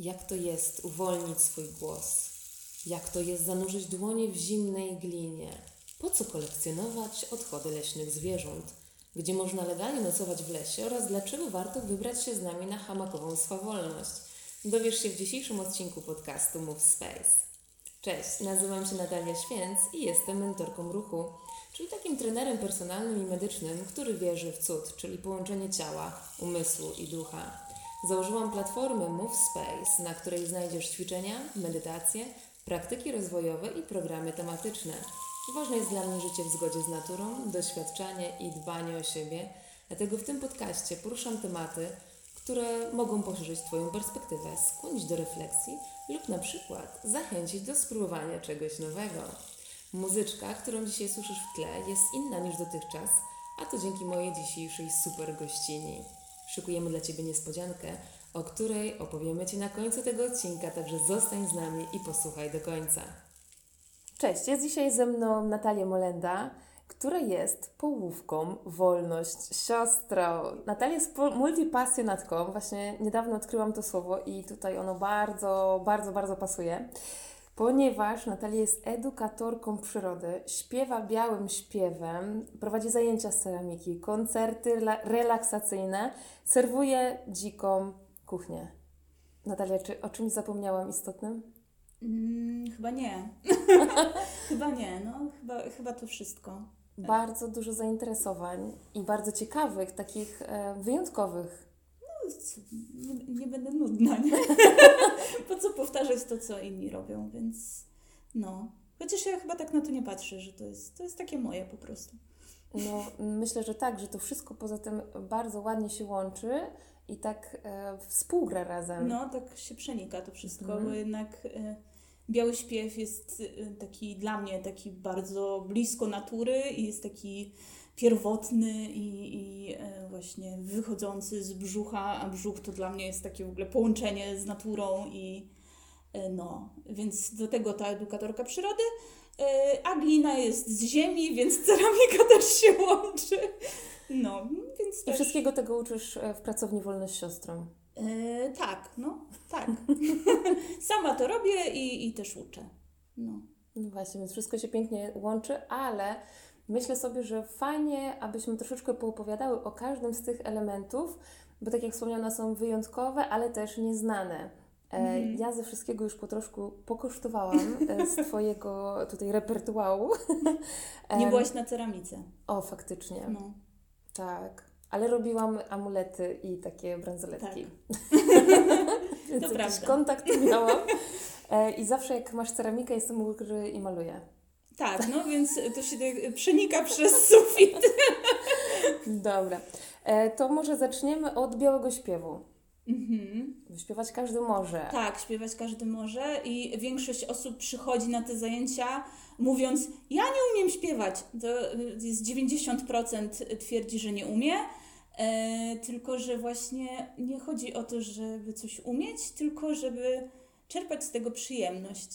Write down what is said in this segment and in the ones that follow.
Jak to jest uwolnić swój głos? Jak to jest zanurzyć dłonie w zimnej glinie? Po co kolekcjonować odchody leśnych zwierząt? Gdzie można legalnie nocować w lesie oraz dlaczego warto wybrać się z nami na hamakową swawolność? Dowiesz się w dzisiejszym odcinku podcastu Move Space. Cześć, nazywam się Natalia Święc i jestem mentorką ruchu, czyli takim trenerem personalnym i medycznym, który wierzy w cud, czyli połączenie ciała, umysłu i ducha. Założyłam platformę Move Space, na której znajdziesz ćwiczenia, medytacje, praktyki rozwojowe i programy tematyczne. Ważne jest dla mnie życie w zgodzie z naturą, doświadczanie i dbanie o siebie, dlatego w tym podcaście poruszam tematy, które mogą poszerzyć Twoją perspektywę, skłonić do refleksji lub na przykład zachęcić do spróbowania czegoś nowego. Muzyczka, którą dzisiaj słyszysz w tle, jest inna niż dotychczas, a to dzięki mojej dzisiejszej super gościni. Szykujemy dla Ciebie niespodziankę, o której opowiemy Ci na końcu tego odcinka, także zostań z nami i posłuchaj do końca. Cześć, jest dzisiaj ze mną Natalia Molenda, która jest połówką Wolność, siostrą. Natalia jest multipasjonatką, właśnie niedawno odkryłam to słowo i tutaj ono bardzo, bardzo, bardzo pasuje ponieważ Natalia jest edukatorką przyrody, śpiewa białym śpiewem, prowadzi zajęcia z ceramiki, koncerty relaksacyjne, serwuje dziką kuchnię. Natalia, czy o czymś zapomniałam istotnym? Hmm, chyba nie. chyba nie, no chyba, chyba to wszystko. Bardzo dużo zainteresowań i bardzo ciekawych, takich e, wyjątkowych nie, nie będę nudna, nie? po co powtarzać to, co inni robią, więc no. Chociaż ja chyba tak na to nie patrzę, że to jest, to jest takie moje po prostu. No, myślę, że tak, że to wszystko poza tym bardzo ładnie się łączy i tak e, współgra razem. No, tak się przenika to wszystko, mhm. bo jednak e, biały śpiew jest e, taki dla mnie taki bardzo blisko natury i jest taki pierwotny i, i e, właśnie wychodzący z brzucha, a brzuch to dla mnie jest takie w ogóle połączenie z naturą i e, no, więc do tego ta edukatorka przyrody, e, a glina jest z ziemi, więc ceramika też się łączy. No, więc I wszystkiego tego uczysz w pracowni Wolność Siostrą. E, tak, no, tak. Sama to robię i, i też uczę. No. no właśnie, więc wszystko się pięknie łączy, ale myślę sobie, że fajnie, abyśmy troszeczkę poopowiadały o każdym z tych elementów, bo tak jak wspomniano, są wyjątkowe, ale też nieznane. Mm. Ja ze wszystkiego już po troszku pokosztowałam e, z Twojego tutaj repertuaru. Nie byłaś na ceramice. O, faktycznie. No. Tak. Ale robiłam amulety i takie bransoletki. Tak. Więc to jakiś prawda. kontakt miałam. E, I zawsze jak masz ceramikę, jestem u i maluję. Tak, no więc to się tak przenika przez sufit. Dobra. E, to może zaczniemy od białego śpiewu. Mhm. Śpiewać każdy może. Tak, śpiewać każdy może i większość osób przychodzi na te zajęcia mówiąc, ja nie umiem śpiewać. To jest 90% twierdzi, że nie umie. E, tylko, że właśnie nie chodzi o to, żeby coś umieć, tylko żeby czerpać z tego przyjemność.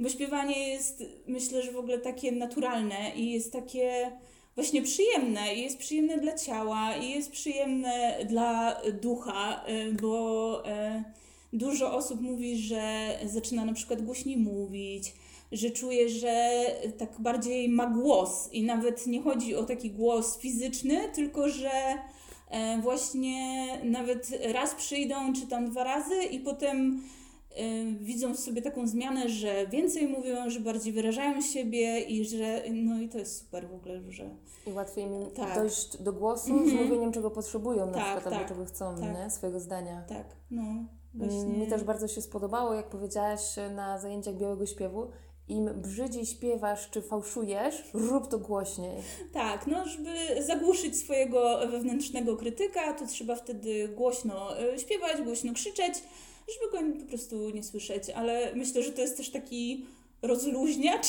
Bo śpiewanie jest, myślę, że w ogóle takie naturalne i jest takie właśnie przyjemne. I jest przyjemne dla ciała, i jest przyjemne dla ducha, y, bo y, dużo osób mówi, że zaczyna na przykład głośniej mówić, że czuje, że tak bardziej ma głos i nawet nie chodzi o taki głos fizyczny, tylko że e, właśnie nawet raz przyjdą, czy tam dwa razy i potem widzą w sobie taką zmianę, że więcej mówią, że bardziej wyrażają siebie i że, no i to jest super w ogóle, że... I łatwiej im tak. dojść do głosu mm -hmm. z mhm. mówieniem, czego potrzebują na tak, przykład, tak, albo czego chcą, tak. nie? swojego zdania. Tak, no. Mm, właśnie. Mi też bardzo się spodobało, jak powiedziałaś na zajęciach białego śpiewu, im brzydziej śpiewasz czy fałszujesz, rób to głośniej. Tak, no żeby zagłuszyć swojego wewnętrznego krytyka, to trzeba wtedy głośno e, śpiewać, głośno krzyczeć, żeby go po prostu nie słyszeć, ale myślę, że to jest też taki rozluźniacz,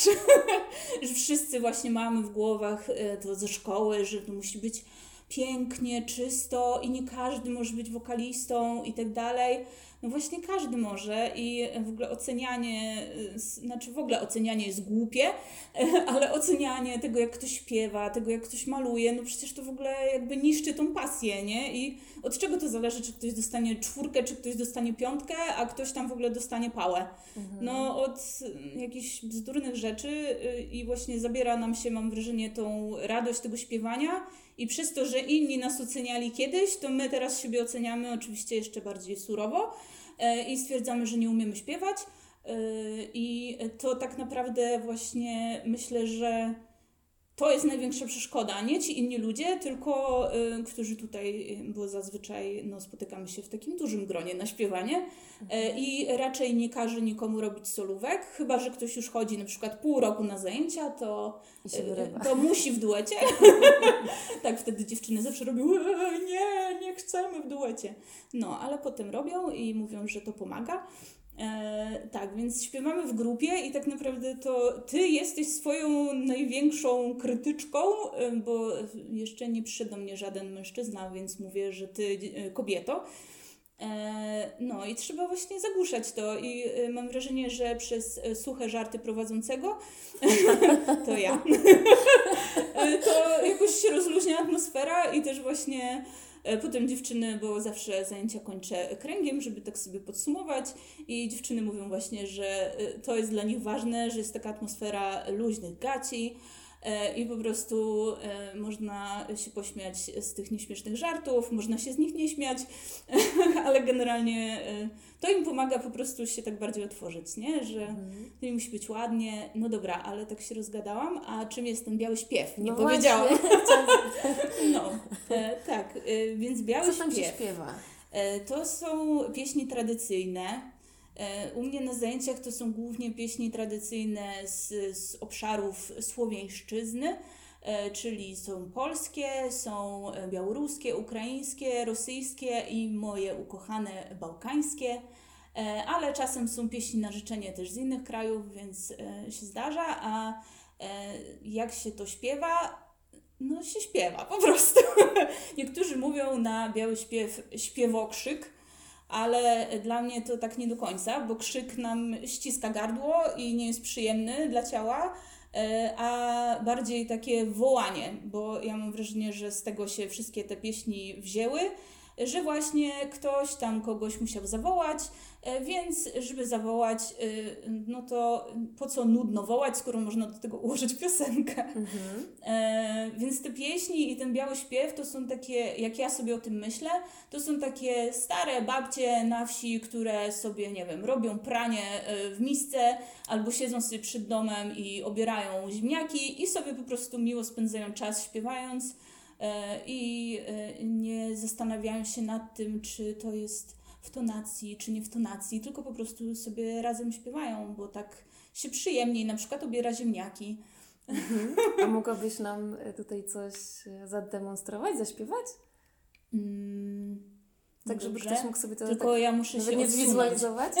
że wszyscy właśnie mamy w głowach e, to ze szkoły, że to musi być pięknie, czysto i nie każdy może być wokalistą i tak dalej. No właśnie każdy może i w ogóle ocenianie, znaczy w ogóle ocenianie jest głupie, ale ocenianie tego, jak ktoś śpiewa, tego, jak ktoś maluje, no przecież to w ogóle jakby niszczy tą pasję, nie? I od czego to zależy, czy ktoś dostanie czwórkę, czy ktoś dostanie piątkę, a ktoś tam w ogóle dostanie pałę? No od jakichś bzdurnych rzeczy y, i właśnie zabiera nam się, mam wrażenie, tą radość tego śpiewania i przez to, że inni nas oceniali kiedyś, to my teraz siebie oceniamy oczywiście jeszcze bardziej surowo e, i stwierdzamy, że nie umiemy śpiewać. E, I to tak naprawdę właśnie myślę, że to jest największa przeszkoda. Nie ci inni ludzie, tylko y, którzy tutaj, y, bo zazwyczaj no, spotykamy się w takim dużym gronie na śpiewanie y, i raczej nie każe nikomu robić solówek, chyba że ktoś już chodzi na przykład pół roku na zajęcia, to, wyrywa. to musi w duecie. tak wtedy dziewczyny zawsze robią, "E, nie, nie chcemy w duecie. No, ale potem robią i mówią, że to pomaga. E, tak, więc śpiewamy w grupie i tak naprawdę to ty jesteś swoją największą krytyczką, e, bo jeszcze nie przyszedł do mnie żaden mężczyzna, więc mówię, że ty e, kobieto. E, no i trzeba właśnie zagłuszać to i e, mam wrażenie, że przez suche żarty prowadzącego to ja. To jakoś się rozluźnia atmosfera i też właśnie potem dziewczyny, bo zawsze zajęcia kończę kręgiem, żeby tak sobie podsumować. I dziewczyny mówią właśnie, że e, to jest dla nich ważne, że jest taka atmosfera luźnych gaci. e, i po prostu e, można się pośmiać z tych nieśmiesznych żartów, można się z nich nie śmiać, ale generalnie e, to im pomaga po prostu się tak bardziej otworzyć, nie? Że to nie musi być ładnie, no dobra, ale tak się rozgadałam, a czym jest ten biały śpiew? Nie No powiedziałam. No, e, tak, e, więc biały Co tam się śpiew. śpiewa? E, To są pieśni tradycyjne. E, U mnie na zajęciach to są głównie pieśni tradycyjne z, z obszarów słowiańszczyzny, e, czyli są polskie, są białoruskie, ukraińskie, rosyjskie i moje ukochane bałkańskie. E, Ale czasem są pieśni na życzenie też z innych krajów, więc się zdarza. A jak się to śpiewa? No się śpiewa po prostu. Niektórzy mówią na biały śpiew śpiewokrzyk, ale dla mnie to tak nie do końca, bo krzyk nam ściska gardło i nie jest przyjemny dla ciała, e, a bardziej takie wołanie, bo ja mam wrażenie, że z tego się wszystkie te pieśni wzięły, że właśnie ktoś tam kogoś musiał zawołać, e, więc żeby zawołać, e, no to po co nudno wołać, skoro można do tego ułożyć piosenkę. E, więc te pieśni i ten biały śpiew to są takie, jak ja sobie o tym myślę, to są takie stare babcie na wsi, które sobie, nie wiem, robią pranie w misce albo siedzą sobie przed domem i obierają ziemniaki i sobie po prostu miło spędzają czas śpiewając i e, nie zastanawiają się nad tym, czy to jest w tonacji, czy nie w tonacji, tylko po prostu sobie razem śpiewają, bo tak się przyjemniej na przykład obiera ziemniaki. A mogłabyś nam e, tutaj coś e, zademonstrować, zaśpiewać? Mm, Tak, żeby dobrze. ktoś mógł sobie to Tylko tak ja muszę się nie zwizualizować?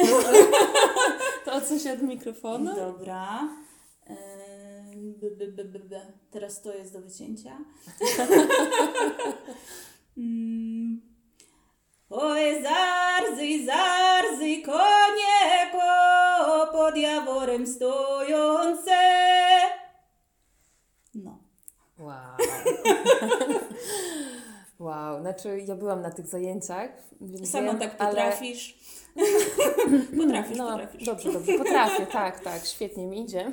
to odsuń się od mikrofonu. Dobra. B, b, b, b, b. Teraz to jest do wycięcia. Oj, zarzy, zarzy, konie ko pod jaworem stojące. No. Wow. wow, znaczy ja byłam na tych zajęciach, Sama wiem, tak ale- potrafisz. potrafisz, no, potrafisz. Dobrze, dobrze, potrafię, tak, tak, świetnie mi idzie.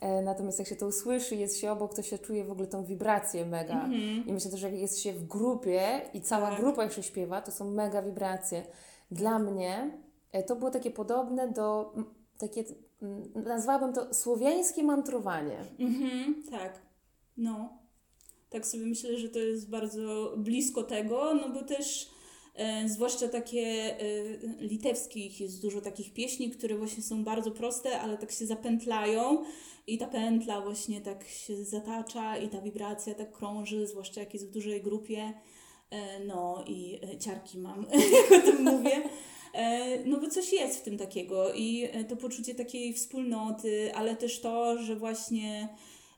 E, Natomiast jak się to usłyszy, jest się obok, to się czuje w ogóle tą wibrację mega. Mhm. I myślę też, że jak jest się w grupie i cała Tak. grupa jeszcze śpiewa, to są mega wibracje. Dla mnie e, to było takie podobne do, takie, nazwałabym to słowiańskie mantrowanie. Mhm, tak. No. Tak sobie myślę, że to jest bardzo blisko tego, no bo też zwłaszcza takie e, litewskich jest dużo takich pieśni, które właśnie są bardzo proste, ale tak się zapętlają i ta pętla właśnie tak się zatacza i ta wibracja tak krąży, zwłaszcza jak jest w dużej grupie. E, no i e, ciarki mam, jak o tym mówię. E, No bo coś jest w tym takiego i e, to poczucie takiej wspólnoty, ale też to, że właśnie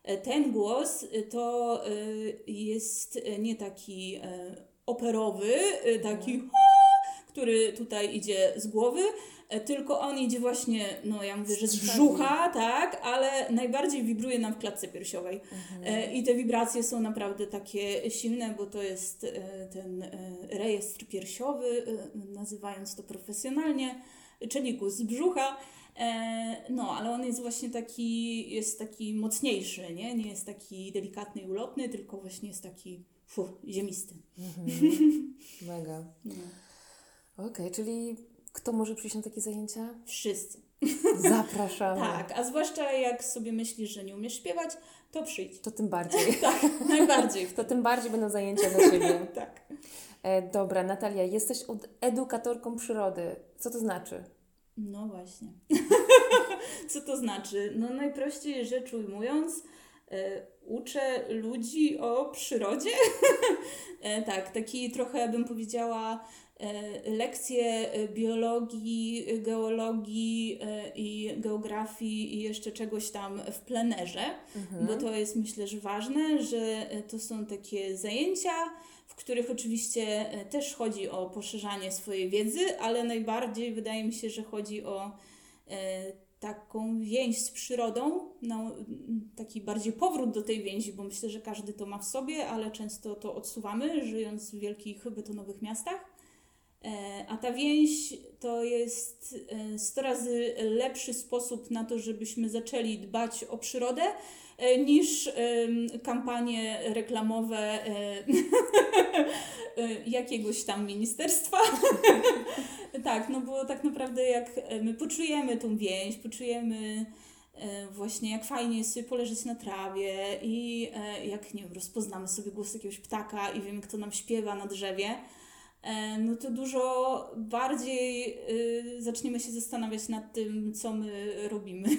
e, ten głos e, to e, jest e, nie taki e, operowy, e, taki "Ha", który tutaj idzie z głowy, e, tylko on idzie właśnie, no ja mówię, że z brzucha, tak, ale najbardziej wibruje nam w klatce piersiowej. E, I te wibracje są naprawdę takie silne, bo to jest e, ten rejestr piersiowy, nazywając to profesjonalnie, czyli guz z brzucha. No, ale on jest właśnie taki, jest taki mocniejszy, nie? Nie jest taki delikatny i ulotny, tylko właśnie jest taki fu, ziemisty. Mega. No. Okej, czyli kto może przyjść na takie zajęcia? Wszyscy. Zapraszamy. Tak, a zwłaszcza jak sobie myślisz, że nie umiesz śpiewać, to przyjdź. To tym bardziej. Tak, najbardziej. To tym bardziej będą zajęcia dla Ciebie. Tak. E, dobra, Natalia, jesteś edukatorką przyrody. Co to znaczy? No właśnie. Co to znaczy? No najprościej rzecz ujmując, e, uczę ludzi o przyrodzie. e, tak, taki trochę bym powiedziała e, lekcje e, biologii, geologii i geografii i jeszcze czegoś tam w plenerze, bo to jest myślę, że ważne, że to są takie zajęcia, w których oczywiście też chodzi o poszerzanie swojej wiedzy, ale najbardziej wydaje mi się, że chodzi o taką więź z przyrodą, no, taki bardziej powrót do tej więzi, bo myślę, że każdy to ma w sobie, ale często to odsuwamy, żyjąc w wielkich betonowych miastach. E, A ta więź to jest e, 100 razy lepszy sposób na to, żebyśmy zaczęli dbać o przyrodę, e, niż em, kampanie reklamowe e, e, jakiegoś tam ministerstwa. tak, no bo tak naprawdę jak e, my poczujemy tą więź, poczujemy e, właśnie jak fajnie jest sobie poleżeć na trawie i e, jak, nie wiem, rozpoznamy sobie głos jakiegoś ptaka i wiemy, kto nam śpiewa na drzewie, e, no to dużo bardziej y, zaczniemy się zastanawiać nad tym, co my robimy.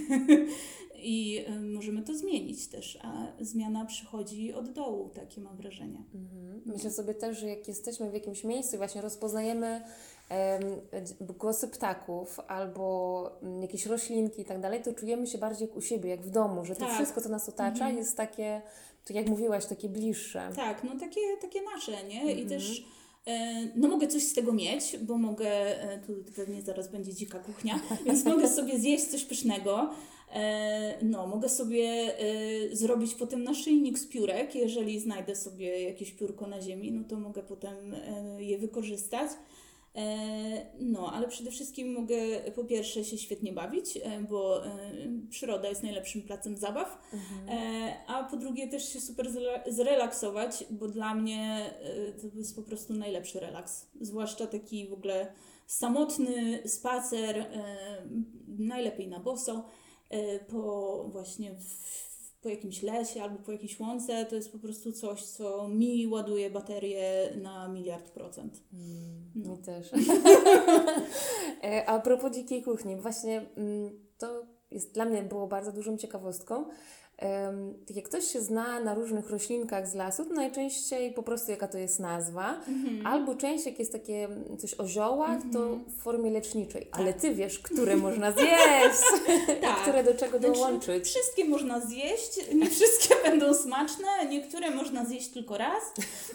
I y, możemy to zmienić też, a zmiana przychodzi od dołu, takie mam wrażenie. Mhm. Myślę sobie też, że jak jesteśmy w jakimś miejscu i właśnie rozpoznajemy głosy ptaków albo mm, jakieś roślinki i tak dalej, to czujemy się bardziej jak u siebie, jak w domu, że to Tak. wszystko, co nas otacza, Mhm. jest takie, tak jak mówiłaś, takie bliższe. Tak, no takie, takie nasze, nie? I Mhm. też e, no mogę coś z tego mieć, bo mogę, e, tu pewnie zaraz będzie dzika kuchnia, więc mogę sobie zjeść coś pysznego. E, No, mogę sobie e, zrobić potem naszyjnik z piórek, jeżeli znajdę sobie jakieś piórko na ziemi, no to mogę potem e, je wykorzystać. No, ale przede wszystkim mogę po pierwsze się świetnie bawić, bo przyroda jest najlepszym placem zabaw. E, a po drugie też się super zrela- zrelaksować, bo dla mnie to jest po prostu najlepszy relaks. Zwłaszcza taki w ogóle samotny spacer, najlepiej na boso, po właśnie w, po jakimś lesie albo po jakiejś łące. To jest po prostu coś, co mi ładuje baterię na miliard procent. Mm, No. Mi też. E, A propos dzikiej kuchni, właśnie mm, to jest dla mnie było bardzo dużą ciekawostką. Tak Jak ktoś się zna na różnych roślinkach z lasu, to najczęściej po prostu jaka to jest nazwa, Mhm. albo część jak jest takie coś o ziołach, to w formie leczniczej. Ale ty wiesz, które można zjeść, Tak. które do czego Znaczy, dołączyć. Wszystkie można zjeść, nie wszystkie będą smaczne, niektóre można zjeść tylko raz.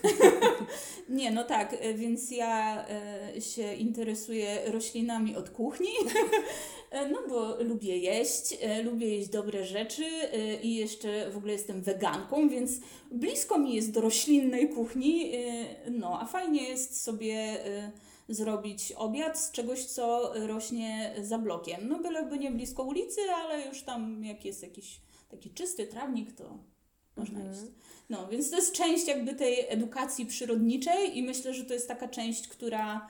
nie, no tak, e, więc ja e, się interesuję roślinami od kuchni, e, no bo lubię jeść, lubię jeść dobre rzeczy e, i jeszcze w ogóle jestem weganką, więc blisko mi jest do roślinnej kuchni, e, no a fajnie jest sobie e, zrobić obiad z czegoś, co rośnie za blokiem. No byleby nie blisko ulicy, ale już tam jak jest jakiś taki czysty trawnik, to można Mhm. jeść. No, więc to jest część jakby tej edukacji przyrodniczej i myślę, że to jest taka część, która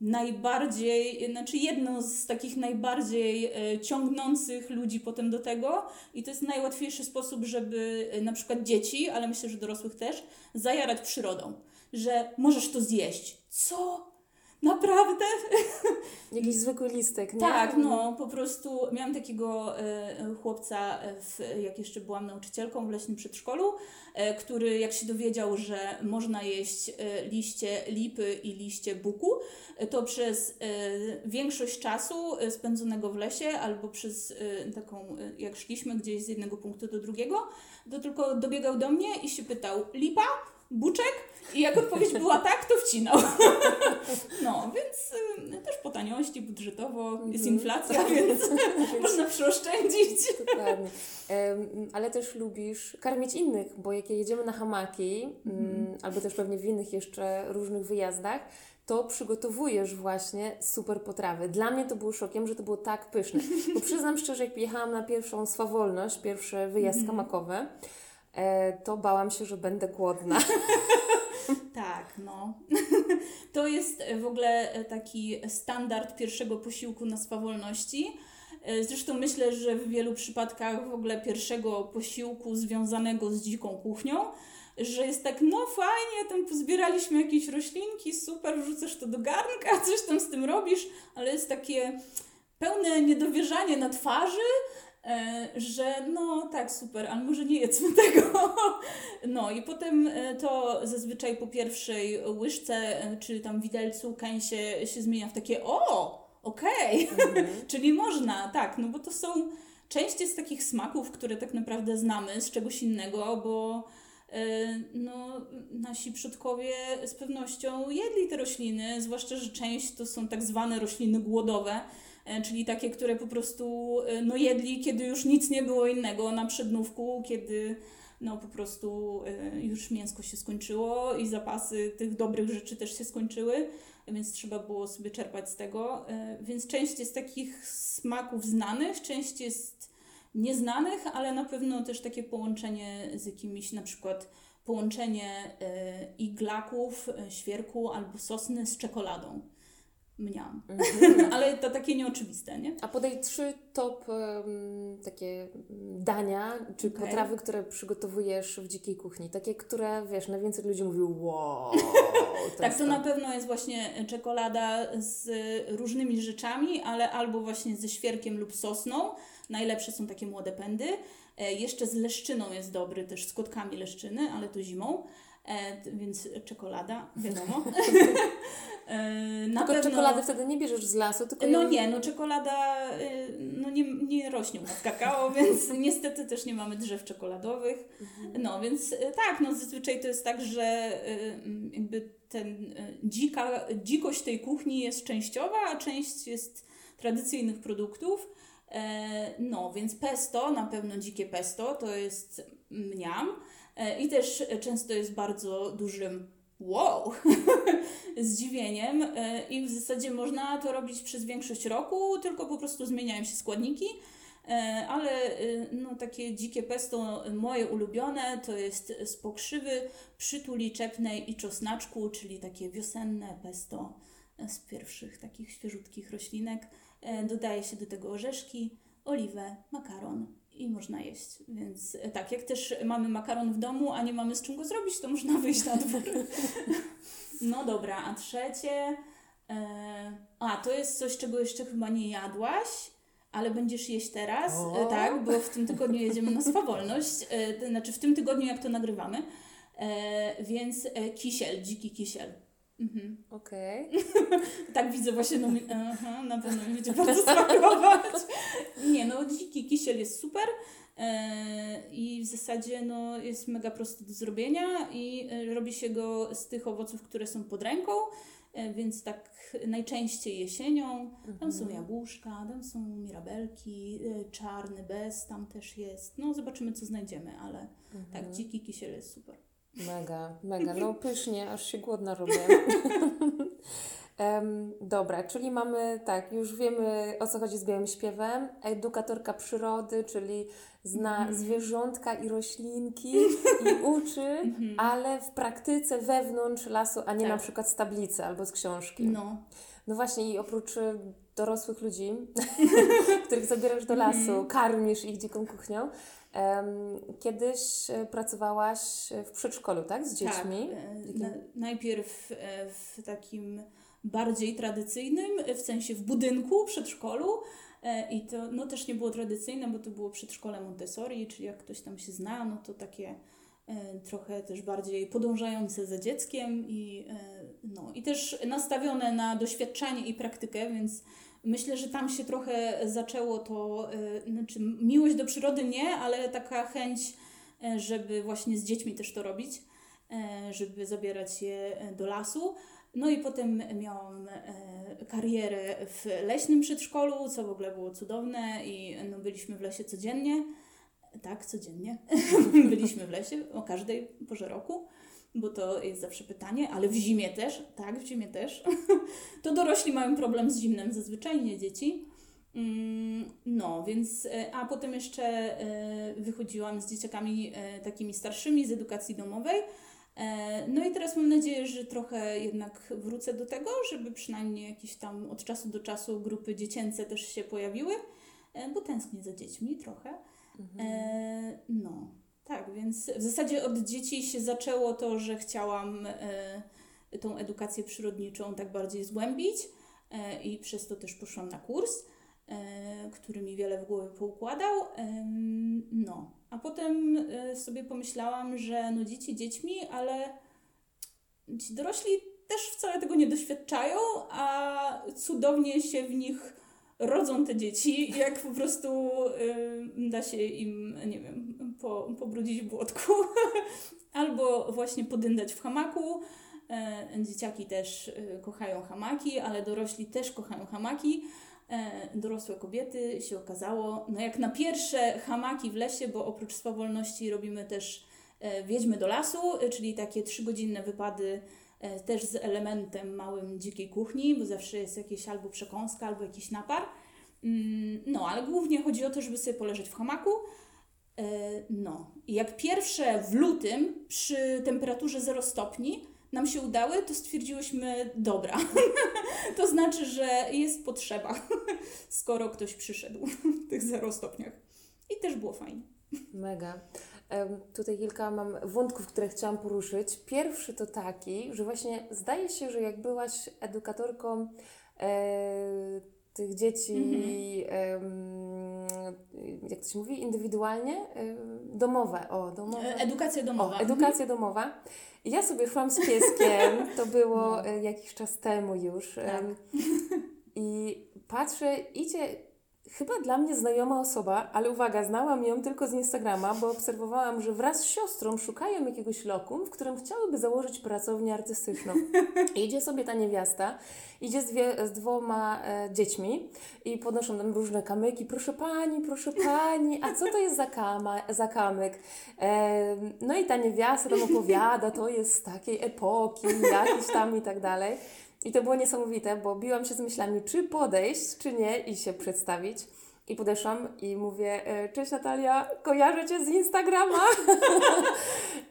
najbardziej, znaczy jedną z takich najbardziej e, ciągnących ludzi potem do tego i to jest najłatwiejszy sposób, żeby e, na przykład dzieci, ale myślę, że dorosłych też, zajarać przyrodą, że możesz to zjeść. Co? Naprawdę? Jakiś zwykły listek, nie? Tak, no po prostu miałam takiego e, chłopca, e, w, jak jeszcze byłam nauczycielką w leśnym przedszkolu, e, który jak się dowiedział, że można jeść e, liście lipy i liście buku, to przez większość czasu spędzonego w lesie albo przez taką, jak szliśmy gdzieś z jednego punktu do drugiego, to tylko dobiegał do mnie i się pytał, lipa? Buczek? I jak odpowiedź była tak, to wcinał. No, więc y, też po taniości budżetowo jest inflacja, więc można przeoszczędzić. Dokładnie. Em, ale też lubisz karmić innych, bo jak jedziemy na hamaki, mm, albo też pewnie w innych jeszcze różnych wyjazdach, to przygotowujesz właśnie super potrawy. Dla mnie to było szokiem, że to było tak pyszne. Bo przyznam szczerze, jak jechałam na pierwszą swawolność, pierwszy wyjazd hamakowy, e, to bałam się, że będę głodna. Tak, no. To jest e, w ogóle e, taki standard pierwszego posiłku na swawolności. E, Zresztą myślę, że w wielu przypadkach w ogóle pierwszego posiłku związanego z dziką kuchnią, że jest tak, no fajnie, tam pozbieraliśmy jakieś roślinki, super, wrzucasz to do garnka, coś tam z tym robisz, ale jest takie pełne niedowierzanie na twarzy, e, że no tak, super, ale może nie jedzmy tego. No i potem e, to zazwyczaj po pierwszej łyżce, e, czy tam widelcu, kęsie się zmienia w takie o, okej, czyli można, tak, no bo to są, część jest takich smaków, które tak naprawdę znamy z czegoś innego, bo e, no, nasi przodkowie z pewnością jedli te rośliny, zwłaszcza, że część to są tak zwane rośliny głodowe, e, czyli takie, które po prostu e, no, jedli, kiedy już nic nie było innego na przednówku, kiedy no po prostu e, już mięsko się skończyło i zapasy tych dobrych rzeczy też się skończyły, więc trzeba było sobie czerpać z tego. E, Więc część jest takich smaków znanych, część jest nieznanych, ale na pewno też takie połączenie z jakimiś na przykład połączenie e, iglaków, e, świerku albo sosny z czekoladą. Mniam. Ale to takie nieoczywiste, nie? A podaj trzy top em, takie dania czy Okej. potrawy, które przygotowujesz w dzikiej kuchni. Takie, które wiesz, najwięcej ludzi mówi wow. To Tak, jest to na pewno jest właśnie czekolada z różnymi rzeczami, ale albo właśnie ze świerkiem lub sosną. Najlepsze są takie młode pędy. E, jeszcze z leszczyną jest dobry, też z kotkami leszczyny, ale to zimą. E, więc czekolada, wiadomo. e, na Tylko pewno... czekolady wtedy nie bierzesz z lasu, tylko No nie, no czekolada y, no nie, nie rośnie u nas kakao, więc niestety też nie mamy drzew czekoladowych. No więc y, tak, no zazwyczaj to jest tak, że y, mm, jakby ten dzika, dzikość tej kuchni jest częściowa, a część jest tradycyjnych produktów. E, No, więc pesto, na pewno dzikie pesto, to jest mniam. E, I też często jest bardzo dużym wow, zdziwieniem e, i w zasadzie można to robić przez większość roku, tylko po prostu zmieniają się składniki. E, Ale no, takie dzikie pesto moje ulubione to jest z pokrzywy, przytuli czepnej i czosnaczku, czyli takie wiosenne pesto z pierwszych takich świeżutkich roślinek. Dodaje się do tego orzeszki, oliwę, makaron i można jeść. Więc e, tak, jak też mamy makaron w domu, a nie mamy z czym go zrobić, to można wyjść na dwór. No dobra, a trzecie. E, a, to jest coś, czego jeszcze chyba nie jadłaś, ale będziesz jeść teraz. O. E, tak, bo w tym tygodniu jedziemy na swawolność. E, to znaczy w tym tygodniu, jak to nagrywamy. Więc kisiel, dziki kisiel. Mhm. Okej. Tak widzę właśnie, no, aha, na pewno mi będzie bardzo smakować. Nie, no dziki kisiel jest super e, i w zasadzie no, jest mega prosty do zrobienia i e, robi się go z tych owoców, które są pod ręką, e, więc tak najczęściej jesienią. Tam są jabłuszka, tam są mirabelki, e, czarny bez tam też jest. No zobaczymy co znajdziemy, ale tak, dziki kisiel jest super. Mega, mega. No pysznie, aż się głodna robię. Em, dobra, czyli mamy tak, już wiemy o co chodzi z białym śpiewem. Edukatorka przyrody, czyli zna Mhm. zwierzątka i roślinki i uczy, ale w praktyce wewnątrz lasu, a nie Tak. na przykład z tablicy albo z książki. No. No właśnie i oprócz y, dorosłych ludzi, których zabierasz do lasu, Mhm. karmisz ich dziką kuchnią, em, kiedyś e, pracowałaś w przedszkolu, tak? Z dziećmi. Tak, na, najpierw e, w takim bardziej tradycyjnym, w sensie w budynku, przedszkolu. e, I to no, też nie było tradycyjne, bo to było przedszkole Montessori, czyli jak ktoś tam się zna, no to takie e, trochę też bardziej podążające za dzieckiem i, e, no, i też nastawione na doświadczanie i praktykę, więc myślę, że tam się trochę zaczęło to, znaczy miłość do przyrody nie, ale taka chęć, żeby właśnie z dziećmi też to robić żeby zabierać je do lasu. No i potem miałam e, karierę w leśnym przedszkolu, co w ogóle było cudowne i no, byliśmy w lesie codziennie. Tak, codziennie. byliśmy w lesie o każdej porze roku, bo to jest zawsze pytanie, ale w zimie też, tak, w zimie też. to dorośli mają problem z zimnem zazwyczaj, nie dzieci. Mm, No, więc, e, a potem jeszcze e, wychodziłam z dzieciakami takimi starszymi z edukacji domowej. E, No i teraz mam nadzieję, że trochę jednak wrócę do tego, żeby przynajmniej jakieś tam od czasu do czasu grupy dziecięce też się pojawiły, e, bo tęsknię za dziećmi trochę. E, No, tak, więc w zasadzie od dzieci się zaczęło to, że chciałam e, tą edukację przyrodniczą tak bardziej zgłębić e, i przez to też poszłam na kurs, e, który mi wiele w głowie poukładał. No, a potem e, sobie pomyślałam, że no dzieci dziećmi, ale ci dorośli też wcale tego nie doświadczają, a cudownie się w nich rodzą te dzieci, jak po prostu y, da się im, nie wiem, po, pobrudzić w błotku albo właśnie podyndać w hamaku. E, dzieciaki też y, kochają hamaki, ale dorośli też kochają hamaki. E, dorosłe kobiety się okazało, no jak na pierwsze hamaki w lesie, bo oprócz swawolności robimy też e, Wiedźmy do lasu, e, czyli takie trzygodzinne wypady też z elementem małym dzikiej kuchni, bo zawsze jest jakieś albo przekąska, albo jakiś napar. Mm, No, ale głównie chodzi o to, żeby sobie poleżeć w hamaku. No, jak pierwsze w lutym przy temperaturze 0 stopni nam się udały, to stwierdziłyśmy, dobra, to znaczy, że jest potrzeba, skoro ktoś przyszedł w tych 0 stopniach. I też było fajnie. Mega. Tutaj kilka mam wątków, które chciałam poruszyć. Pierwszy to taki, że właśnie zdaje się, że jak byłaś edukatorką e, tych dzieci, em, jak to się mówi, indywidualnie, e, domowe, o, domowe. E, Edukacja domowa. O, edukacja domowa. I Ja sobie szłam z pieskiem, to było No. e, jakiś czas temu już. Tak. I patrzę, idzie chyba dla mnie znajoma osoba, ale uwaga, znałam ją tylko z Instagrama, bo obserwowałam, że wraz z siostrą szukają jakiegoś lokum, w którym chciałyby założyć pracownię artystyczną. I idzie sobie ta niewiasta, idzie z, dwie, z dwoma e, dziećmi i podnoszą tam różne kamyki. Proszę pani, proszę pani, a co to jest za, kama, za kamyk? E, no i ta niewiasta tam opowiada, to jest z takiej epoki, jakiś tam i tak dalej. I to było niesamowite, bo biłam się z myślami, czy podejść, czy nie i się przedstawić. I podeszłam i mówię, e, cześć Natalia, kojarzę Cię z Instagrama.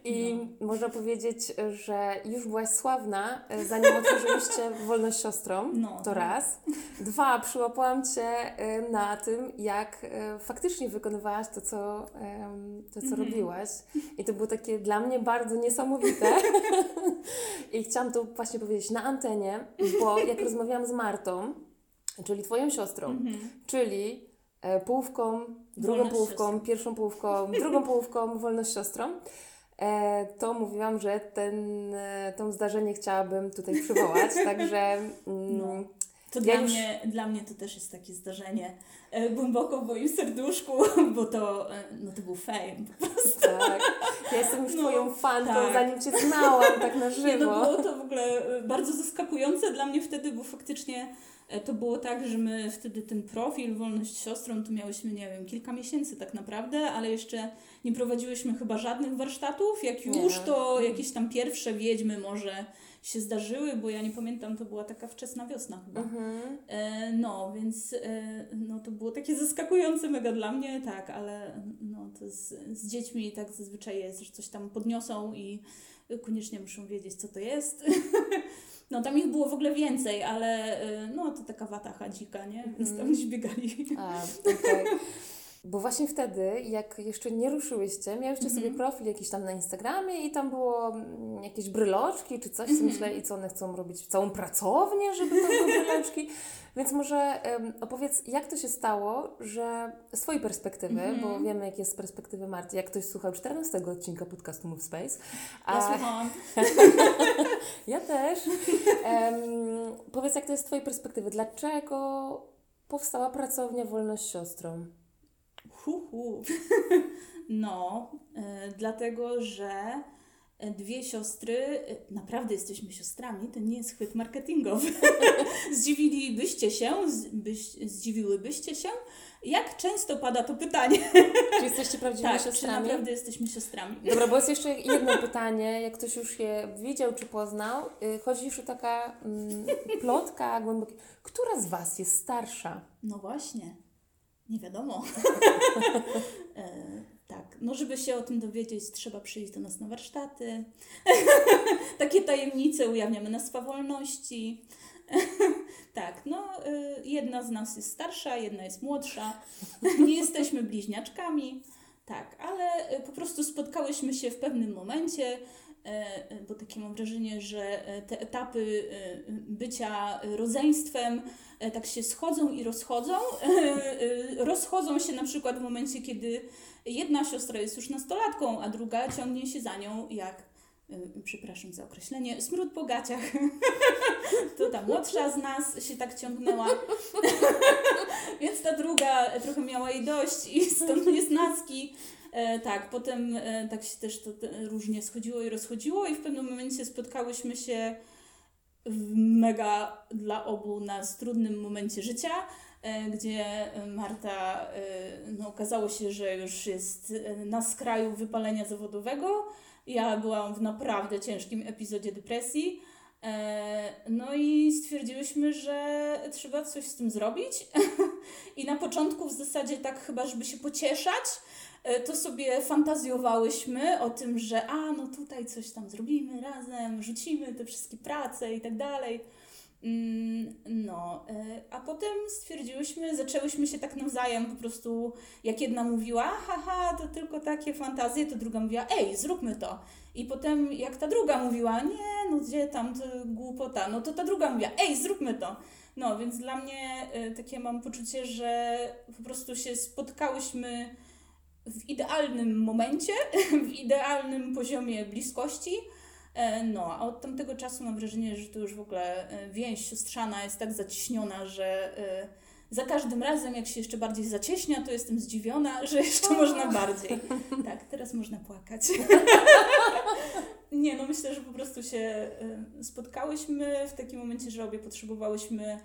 I można powiedzieć, że już byłaś sławna, e, zanim otworzyliście Wolność Siostrą, No. to raz. Dwa, przyłapałam Cię e, na tym, jak e, faktycznie wykonywałaś to, co, to, co robiłaś. I to było takie dla mnie bardzo niesamowite. I chciałam to właśnie powiedzieć na antenie, bo jak rozmawiałam z Martą, czyli Twoją siostrą, czyli e, połówką, drugą Wolność połówką, siostrą. pierwszą połówką, drugą połówką, wolność siostrą, to mówiłam, że ten, e, to zdarzenie chciałabym tutaj przywołać, także mm, No. To Ja dla, już- mnie, dla mnie to też jest takie zdarzenie e, głęboko w moim serduszku, bo to, e, no to był fame. tak, ja jestem już No, Twoją fanką, tak. zanim Cię znałam tak na Nie, żywo. no było to w ogóle e, bardzo zaskakujące dla mnie wtedy, bo faktycznie e, to było tak, że my wtedy ten profil Wolność Siostrą to miałyśmy, nie wiem, kilka miesięcy tak naprawdę, ale jeszcze nie prowadziłyśmy chyba żadnych warsztatów. Jak już, to jakieś tam pierwsze wiedźmy może się zdarzyły, bo ja nie pamiętam, to była taka wczesna wiosna chyba. Mhm. E, no, więc e, no, to było takie zaskakujące mega dla mnie, tak, ale no, to z, z dziećmi tak zazwyczaj jest, że coś tam podniosą i koniecznie muszą wiedzieć, co to jest. No tam ich było w ogóle więcej, ale e, no to taka watacha dzika, nie? Więc tam gdzieś biegali. A, okej. Bo właśnie wtedy, jak jeszcze nie ruszyłyście, miałyście sobie Mhm. profil jakiś tam na Instagramie i tam było mm, jakieś bryloczki czy coś, Mhm. myślę, i co one chcą robić? Całą pracownię, żeby to były bryloczki? Więc może em, opowiedz, jak to się stało, że z Twojej perspektywy, Mhm. bo wiemy, jak jest z perspektywy Marty, jak ktoś słuchał 14 odcinka podcastu Move Space, Ja słuchałam. ja też. Em, powiedz, jak to jest z Twojej perspektywy, dlaczego powstała pracownia Wolność Siostrą? Hu, hu. No, e, dlatego, że e, dwie siostry, e, naprawdę jesteśmy siostrami, to nie jest chwyt marketingowy. Zdziwilibyście się, byś, zdziwiłybyście się, jak często pada to pytanie. Czy jesteście prawdziwymi tak, czy siostrami? naprawdę jesteśmy siostrami. Dobra, bo jest jeszcze jedno pytanie, jak ktoś już je widział czy poznał. Y, Chodzi już o taka mm, plotka głęboka. Która z Was jest starsza? No właśnie, nie wiadomo. e, tak, no żeby się o tym dowiedzieć, trzeba przyjść do nas na warsztaty. Takie tajemnice ujawniamy na swawolności. tak, no y, jedna z nas jest starsza, jedna jest młodsza. Nie jesteśmy bliźniaczkami. Tak, ale y, po prostu spotkałyśmy się w pewnym momencie, e, e, bo takie mam wrażenie, że te etapy bycia rodzeństwem tak się schodzą i rozchodzą. E, e, Rozchodzą się na przykład w momencie, kiedy jedna siostra jest już nastolatką, a druga ciągnie się za nią jak, e, przepraszam za określenie, smród po gaciach. To ta młodsza z nas się tak ciągnęła. Więc ta druga trochę miała jej dość i stąd niesnaski. E, tak, potem e, tak się też to, to różnie schodziło i rozchodziło i w pewnym momencie spotkałyśmy się w mega dla obu nas trudnym momencie życia, e, gdzie Marta, e, no okazało się, że już jest e, na skraju wypalenia zawodowego. Ja byłam w naprawdę ciężkim epizodzie depresji. E, No i stwierdziłyśmy, że trzeba coś z tym zrobić. I na początku w zasadzie tak chyba, żeby się pocieszać, e, to sobie fantazjowałyśmy o tym, że a no tutaj coś tam zrobimy razem, rzucimy te wszystkie prace i tak dalej. Mm, No, e, a potem stwierdziłyśmy, zaczęłyśmy się tak nawzajem po prostu, jak jedna mówiła, haha, to tylko takie fantazje, to druga mówiła, ej, zróbmy to. I potem jak ta druga mówiła, nie, no gdzie tam, to głupota, no to ta druga mówiła, ej, zróbmy to. No, więc dla mnie e, takie mam poczucie, że po prostu się spotkałyśmy w idealnym momencie, w idealnym poziomie bliskości. E, No, a od tamtego czasu mam wrażenie, że to już w ogóle e, więź siostrzana jest tak zaciśniona, że e, za każdym razem, jak się jeszcze bardziej zacieśnia, to jestem zdziwiona, że jeszcze można bardziej. Tak, teraz można płakać. Nie, no myślę, że po prostu się spotkałyśmy w takim momencie, że obie potrzebowałyśmy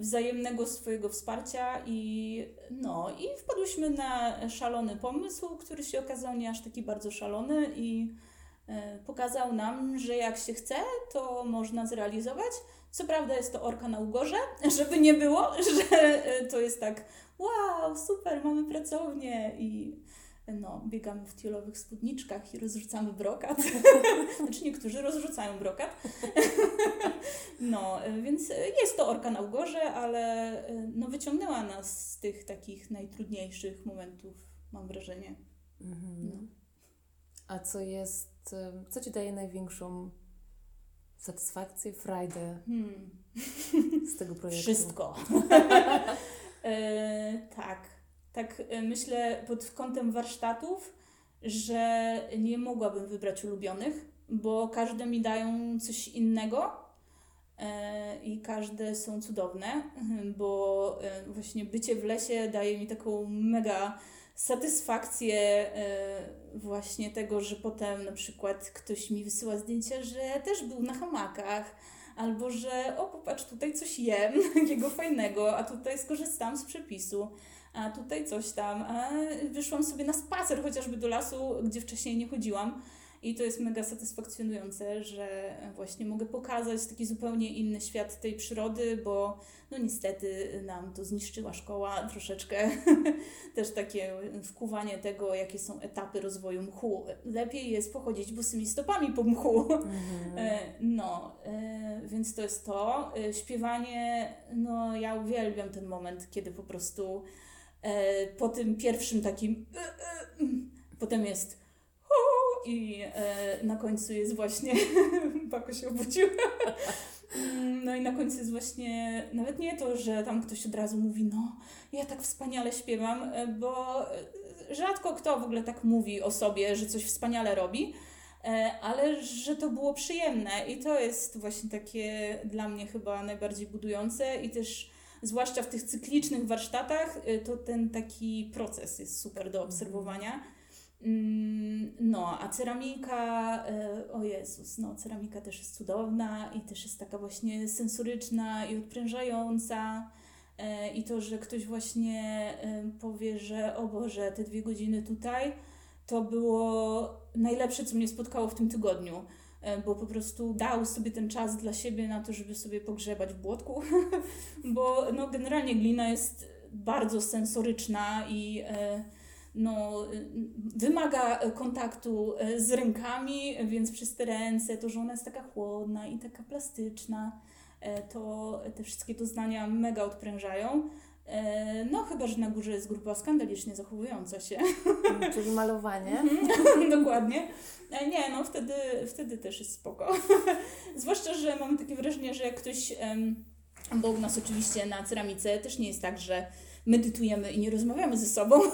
wzajemnego swojego wsparcia i no i wpadłyśmy na szalony pomysł, który się okazał nie aż taki bardzo szalony i e, pokazał nam, że jak się chce, to można zrealizować. Co prawda jest to orka na ugorze, żeby nie było, że e, to jest tak wow, super, mamy pracownię i no, biegamy w tielowych spódniczkach i rozrzucamy brokat. znaczy niektórzy rozrzucają brokat. no, więc jest to orka na ugorze, ale no, wyciągnęła nas z tych takich najtrudniejszych momentów, mam wrażenie. Mhm. No. A co jest, co Ci daje największą satysfakcję, frajdę Hmm. z tego projektu? Wszystko. e, tak. Tak e, myślę pod kątem warsztatów, że nie mogłabym wybrać ulubionych, bo każde mi dają coś innego e, i każde są cudowne, bo e, właśnie bycie w lesie daje mi taką mega satysfakcję e, właśnie tego, że potem na przykład ktoś mi wysyła zdjęcia, że też był na hamakach, albo że o popatrz, tutaj coś jem takiego fajnego, a tutaj skorzystam z przepisu, a tutaj coś tam, a wyszłam sobie na spacer chociażby do lasu, gdzie wcześniej nie chodziłam I to jest mega satysfakcjonujące, że właśnie mogę pokazać taki zupełnie inny świat tej przyrody, bo no niestety nam to zniszczyła szkoła troszeczkę. Też takie wkuwanie tego, jakie są etapy rozwoju mchu. Lepiej jest pochodzić bosymi stopami po mchu. E, No, e, więc to jest to. E, Śpiewanie, no ja uwielbiam ten moment, kiedy po prostu po tym pierwszym takim e, e, mm, potem jest i e, na końcu jest właśnie Paco się obudził. Mm, No i na końcu jest właśnie nawet nie to, że tam ktoś od razu mówi, no ja tak wspaniale śpiewam, e, bo e, rzadko kto w ogóle tak mówi o sobie, że coś wspaniale robi, e, ale że to było przyjemne i to jest właśnie takie dla mnie chyba najbardziej budujące i też zwłaszcza w tych cyklicznych warsztatach, e, to ten taki proces jest super do obserwowania. Mm, No, a ceramika, e, o Jezus, no, ceramika też jest cudowna i też jest taka właśnie sensoryczna i odprężająca. E, I to, że ktoś właśnie powie, że o Boże, te dwie godziny tutaj, to było najlepsze, co mnie spotkało w tym tygodniu, bo po prostu dał sobie ten czas dla siebie na to, żeby sobie pogrzebać w błotku, bo no, generalnie glina jest bardzo sensoryczna i e, no, wymaga e, kontaktu e, z rękami, więc przez te ręce, to, że ona jest taka chłodna i taka plastyczna, e, to te wszystkie doznania mega odprężają. E, No, chyba, że na górze jest grupa skandalicznie zachowująca się. Czyli malowanie. Dokładnie. E, Nie, no wtedy, wtedy też jest spoko. Zwłaszcza, że mam takie wrażenie, że jak ktoś, bo u nas oczywiście na ceramice też nie jest tak, że medytujemy i nie rozmawiamy ze sobą.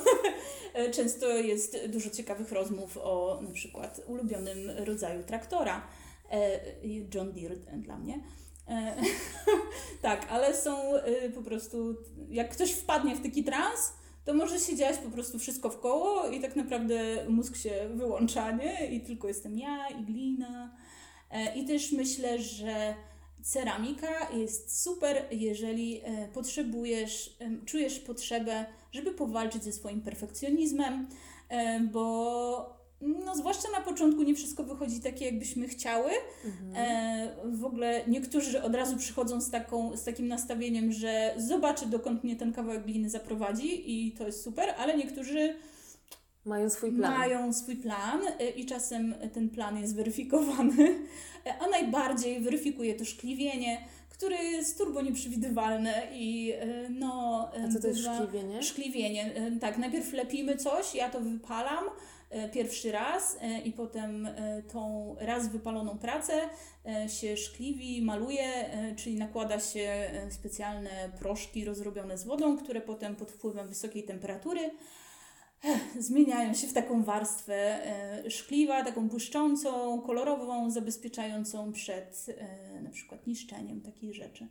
E, Często jest dużo ciekawych rozmów o na przykład ulubionym rodzaju traktora. John Deere dla mnie. E, tak, ale są e, po prostu, jak ktoś wpadnie w taki trans, to może się dziać po prostu wszystko w koło i tak naprawdę mózg się wyłącza, nie? I tylko jestem ja i glina. E, I też myślę, że ceramika jest super, jeżeli e, potrzebujesz, czujesz potrzebę, żeby powalczyć ze swoim perfekcjonizmem, bo no, zwłaszcza na początku nie wszystko wychodzi takie, jakbyśmy chciały. E, w ogóle niektórzy od razu przychodzą z, taką, z takim nastawieniem, że zobaczy, dokąd mnie ten kawałek gliny zaprowadzi i to jest super, ale niektórzy Mają swój plan. mają swój plan y, i czasem ten plan jest weryfikowany, y, a najbardziej weryfikuje to szkliwienie, które jest turbo nieprzewidywalne i y, no... A co to jest szkliwienie? Szkliwienie. Tak, najpierw lepimy coś, ja to wypalam pierwszy raz y, i potem y, tą raz wypaloną pracę się szkliwi, maluje, czyli nakłada się specjalne proszki rozrobione z wodą, które potem pod wpływem wysokiej temperatury zmieniają się w taką warstwę e, szkliwa, taką błyszczącą, kolorową, zabezpieczającą przed e, na przykład niszczeniem takich rzeczy.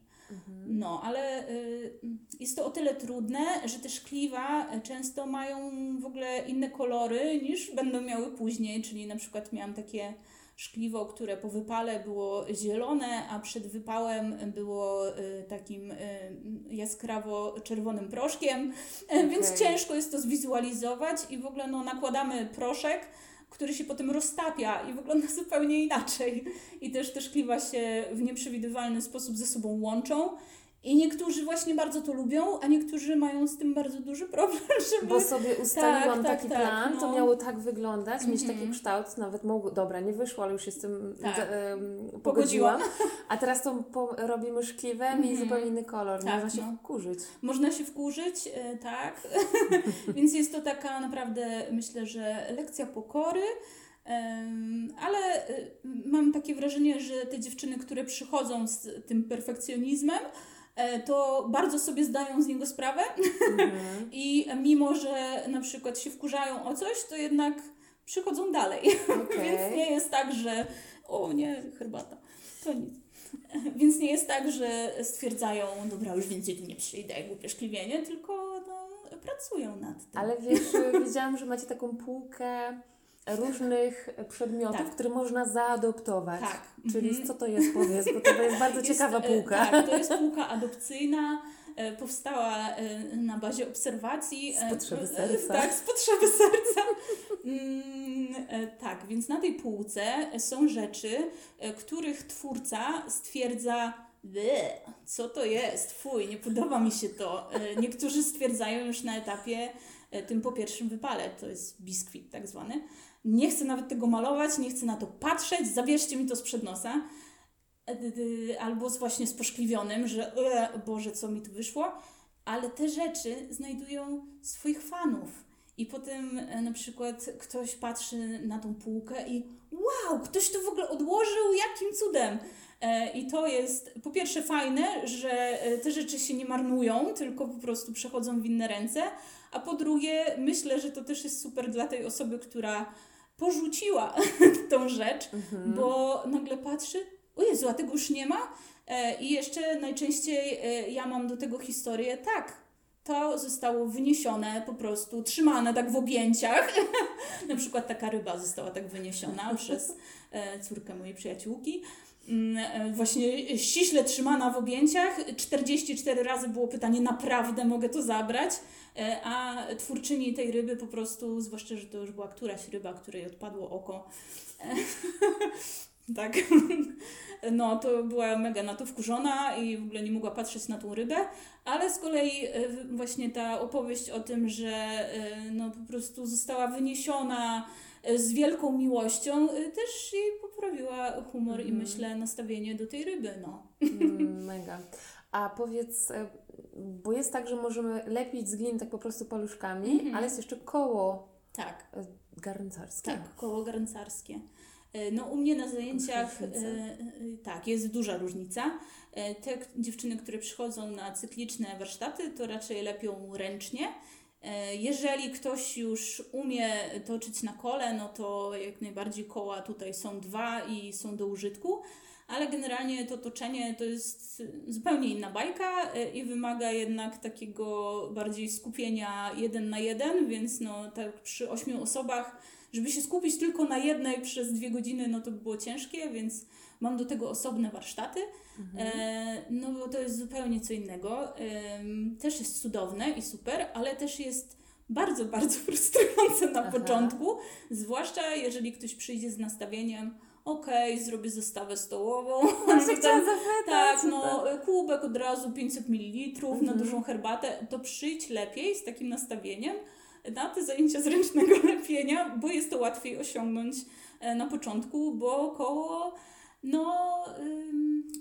No, ale y, jest to o tyle trudne, że te szkliwa e, często mają w ogóle inne kolory niż będą miały później, czyli na przykład miałam takie szkliwo, które po wypale było zielone, a przed wypałem było y, takim y, jaskrawo czerwonym proszkiem, E, więc ciężko jest to zwizualizować i w ogóle no, nakładamy proszek, który się potem roztapia i wygląda zupełnie inaczej. I też te szkliwa się w nieprzewidywalny sposób ze sobą łączą. I niektórzy właśnie bardzo to lubią, a niektórzy mają z tym bardzo duży problem, żeby... Bo sobie ustaliłam tak, taki tak, plan, to no. miało tak wyglądać, mieć Mhm. taki kształt, nawet mogło, dobra, nie wyszło, ale już Tak. za, em, Pogodziłam. pogodziłam. A teraz to robimy szkliwem i Mhm. zupełnie inny kolor, Tak, można się no. wkurzyć. Można się wkurzyć, e, tak. Więc jest to taka naprawdę, myślę, że lekcja pokory. Ale e, mam takie wrażenie, że te dziewczyny, które przychodzą z tym perfekcjonizmem, to bardzo sobie zdają z niego sprawę Mhm. i mimo, że na przykład się wkurzają o coś, to jednak przychodzą dalej. Okej. Więc nie jest tak, że o nie, herbata, to nic. Więc nie jest tak, że stwierdzają, dobra, już więcej tu nie przyjdę, głupie szkliwienie, tylko no, pracują nad tym. Ale wiesz, widziałam, że macie taką półkę różnych przedmiotów, Tak. które można zaadoptować. Tak. Czyli Mhm. co to jest, powiedz, bo to jest bardzo Jest, ciekawa e, półka. Tak, to jest półka adopcyjna. e, powstała e, na bazie obserwacji. Z potrzeby serca. Tak, z potrzeby serca. Mm, tak, więc na tej półce są rzeczy, których twórca stwierdza, "Ble, co to jest, fuj, nie podoba mi się to. Niektórzy stwierdzają już na etapie tym po pierwszym wypale, to jest biskwit tak zwany. Nie chcę nawet tego malować, nie chcę na to patrzeć, zabierzcie mi to sprzed nosa. E, Albo z właśnie z poszkliwionym, że e, Boże, co mi tu wyszło. Ale te rzeczy znajdują swoich fanów. I potem e, na przykład ktoś patrzy na tą półkę i wow, ktoś to w ogóle odłożył, jakim cudem. I to jest po pierwsze fajne, że te rzeczy się nie marnują, tylko po prostu przechodzą w inne ręce. A po drugie, myślę, że to też jest super dla tej osoby, która porzuciła tą rzecz, bo nagle patrzy, o Jezu, a tego już nie ma? E, I jeszcze najczęściej e, ja mam do tego historię, tak, to zostało wyniesione po prostu, trzymane tak w objęciach. Na przykład taka ryba została tak wyniesiona przez e, córkę mojej przyjaciółki. Mm, e, Właśnie ściśle trzymana w objęciach. 44 razy było pytanie, naprawdę mogę to zabrać? E, A twórczyni tej ryby po prostu, zwłaszcza, że to już była któraś ryba, której odpadło oko. E, Tak. No, to była mega na to wkurzona i w ogóle nie mogła patrzeć na tą rybę, ale z kolei właśnie ta opowieść o tym, że no po prostu została wyniesiona z wielką miłością, e, też jej poprawiła humor i Mhm. myślę nastawienie do tej ryby, no. Mm, Mega. A powiedz, e, bo jest tak, że możemy lepić z glin tak po prostu paluszkami, Mhm. ale jest jeszcze koło Tak. e, garncarskie. Tak, koło garncarskie. E, No u mnie na zajęciach tak, jest duża różnica. Te dziewczyny, które przychodzą na cykliczne warsztaty, to raczej lepią ręcznie. E, Jeżeli ktoś już umie toczyć na kole, no to jak najbardziej koła tutaj są dwa i są do użytku, ale generalnie to toczenie to jest zupełnie inna bajka e, i wymaga jednak takiego bardziej skupienia jeden na jeden, więc no tak przy ośmiu osobach żeby się skupić tylko na jednej przez dwie godziny, no to by było ciężkie, więc mam do tego osobne warsztaty. E, no bo to jest zupełnie co innego. Em, też jest cudowne i super, ale też jest bardzo, bardzo frustrujące na Aha. początku, zwłaszcza jeżeli ktoś przyjdzie z nastawieniem okej, zrobię zestawę stołową. Właśnie chciałam zapytać. Tak, no kubek od razu 500 ml na Mhm. dużą herbatę, to przyjdź lepiej z takim nastawieniem na te zajęcia z ręcznego lepienia, bo jest to łatwiej osiągnąć e, na początku, bo koło, no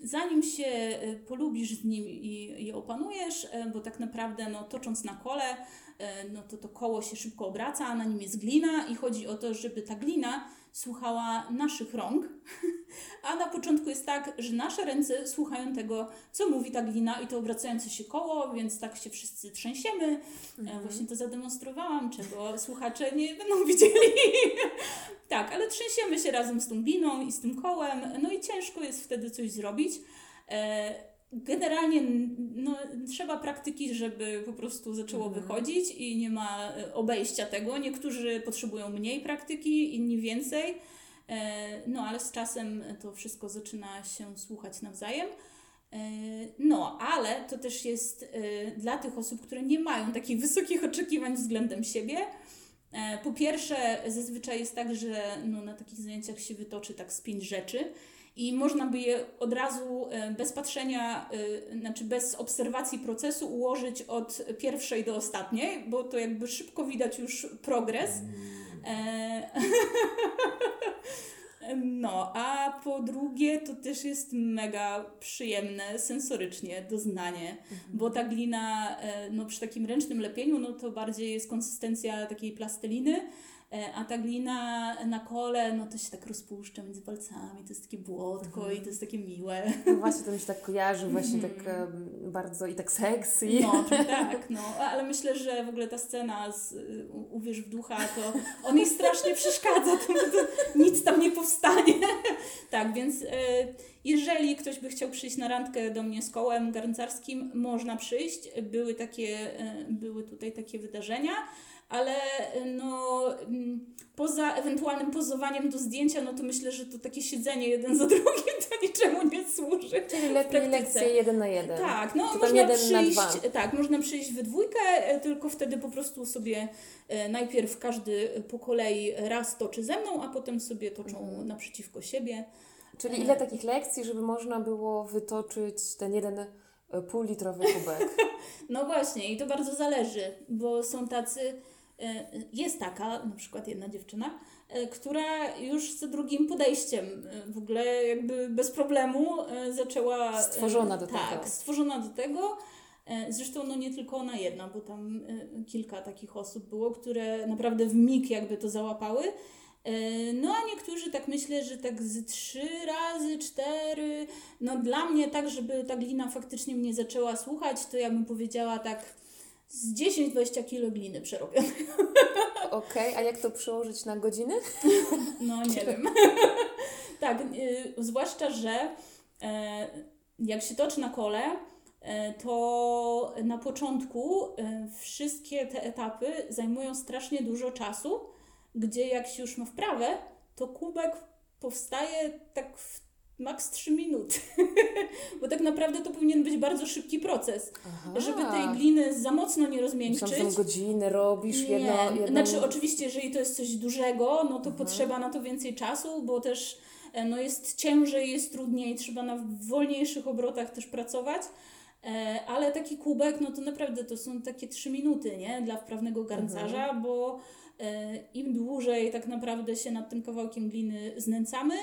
zanim się e, polubisz z nim i je opanujesz, e, bo tak naprawdę no, tocząc na kole, e, no to to koło się szybko obraca, a na nim jest glina i chodzi o to, żeby ta glina słuchała naszych rąk, a na początku jest tak, że nasze ręce słuchają tego, co mówi ta glina i to obracające się koło, więc tak się wszyscy trzęsiemy. E, Właśnie to zademonstrowałam, czego słuchacze nie będą widzieli. tak, ale trzęsiemy się razem z tą gliną i z tym kołem, no i ciężko jest wtedy coś zrobić. Generalnie no, trzeba praktyki, żeby po prostu zaczęło Mhm. wychodzić i nie ma e, obejścia tego. Niektórzy potrzebują mniej praktyki, inni więcej. E, No, ale z czasem to wszystko zaczyna się słuchać nawzajem. E, No, ale to też jest dla tych osób, które nie mają takich wysokich oczekiwań względem siebie. Po pierwsze, zazwyczaj jest tak, że no, na takich zajęciach się wytoczy tak z pięć rzeczy i można by je od razu e, bez patrzenia, e, znaczy bez obserwacji procesu ułożyć od pierwszej do ostatniej, bo to jakby szybko widać już progres. E, No, a po drugie to też jest mega przyjemne sensorycznie doznanie, bo ta glina no, przy takim ręcznym lepieniu no, to bardziej jest konsystencja takiej plasteliny, a ta glina na kole no to się tak rozpuszcza między palcami, to jest takie błotko i to jest takie miłe. No właśnie to mi się tak kojarzy, właśnie tak em, bardzo i tak sexy. No, tak, no, ale myślę, że w ogóle ta scena z Uwierz w ducha, to on jej strasznie przeszkadza, to, to nic tam nie powstanie. tak, więc y, jeżeli ktoś by chciał przyjść na randkę do mnie z kołem garncarskim, można przyjść. Były takie, y, były tutaj takie wydarzenia, ale no mm, poza ewentualnym pozowaniem do zdjęcia, no to myślę, że to takie siedzenie jeden za drugim to niczemu nie służy. Czyli lepiej lekcje jeden na jeden. Tak, no można przyjść, tak, można przyjść we dwójkę, e, tylko wtedy po prostu sobie e, najpierw każdy po kolei raz toczy ze mną, a potem sobie toczą Mhm. naprzeciwko siebie. Czyli ile takich lekcji, żeby można było wytoczyć ten jeden e, półlitrowy kubek? No właśnie, i to bardzo zależy, bo są tacy, e, jest taka, na przykład jedna dziewczyna, e, która już za drugim podejściem e, w ogóle jakby bez problemu e, zaczęła... e, Stworzona do tak, tego. stworzona do tego. E, Zresztą no nie tylko ona jedna, bo tam e, kilka takich osób było, które naprawdę w mig jakby to załapały. E, No a niektórzy tak myślę, że tak z trzy razy, cztery, no dla mnie tak, żeby ta glina faktycznie mnie zaczęła słuchać, to ja bym powiedziała tak z 10-20 kilo gliny przerobione. Okej, a jak to przełożyć na godziny? No nie wiem. tak, y, zwłaszcza, że e, jak się toczy na kole, e, to na początku e, wszystkie te etapy zajmują strasznie dużo czasu, gdzie jak się już ma wprawę, to kubek powstaje tak w maks 3 minuty. Bo tak naprawdę to powinien być bardzo szybki proces, Aha. żeby tej gliny za mocno nie rozmiękczyć. Myślałam, że godzinę robisz Nie, jedno, znaczy oczywiście, jeżeli to jest coś dużego, no to potrzeba na to więcej czasu, bo też e, no jest ciężej, jest trudniej, trzeba na wolniejszych obrotach też pracować. E, Ale taki kubek, no to naprawdę to są takie trzy minuty, nie? Dla wprawnego garncarza, bo e, im dłużej tak naprawdę się nad tym kawałkiem gliny znęcamy,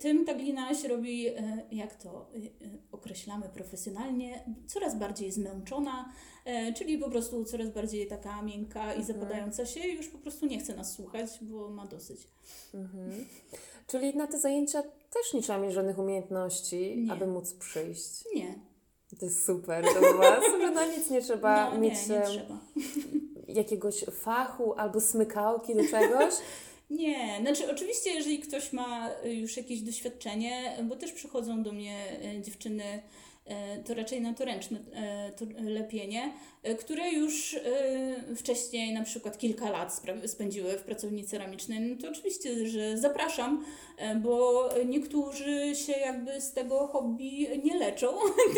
tym ta glina się robi, e, jak to e, e, określamy profesjonalnie, coraz bardziej zmęczona, e, czyli po prostu coraz bardziej taka miękka i zapadająca się, już po prostu nie chce nas słuchać, bo ma dosyć. Mhm. Czyli na te zajęcia też nie trzeba mieć żadnych umiejętności, Nie. aby móc przyjść. Nie, To jest super do Was, że na nic nie trzeba no, mieć nie, nie trzeba. jakiegoś fachu albo smykałki do czegoś. Nie, znaczy oczywiście, jeżeli ktoś ma y, już jakieś doświadczenie, bo też przychodzą do mnie y, dziewczyny, y, to raczej na to ręczne lepienie, które już wcześniej na przykład kilka lat spędziły w pracowni ceramicznej, no to oczywiście, że zapraszam, bo niektórzy się jakby z tego hobby nie leczą,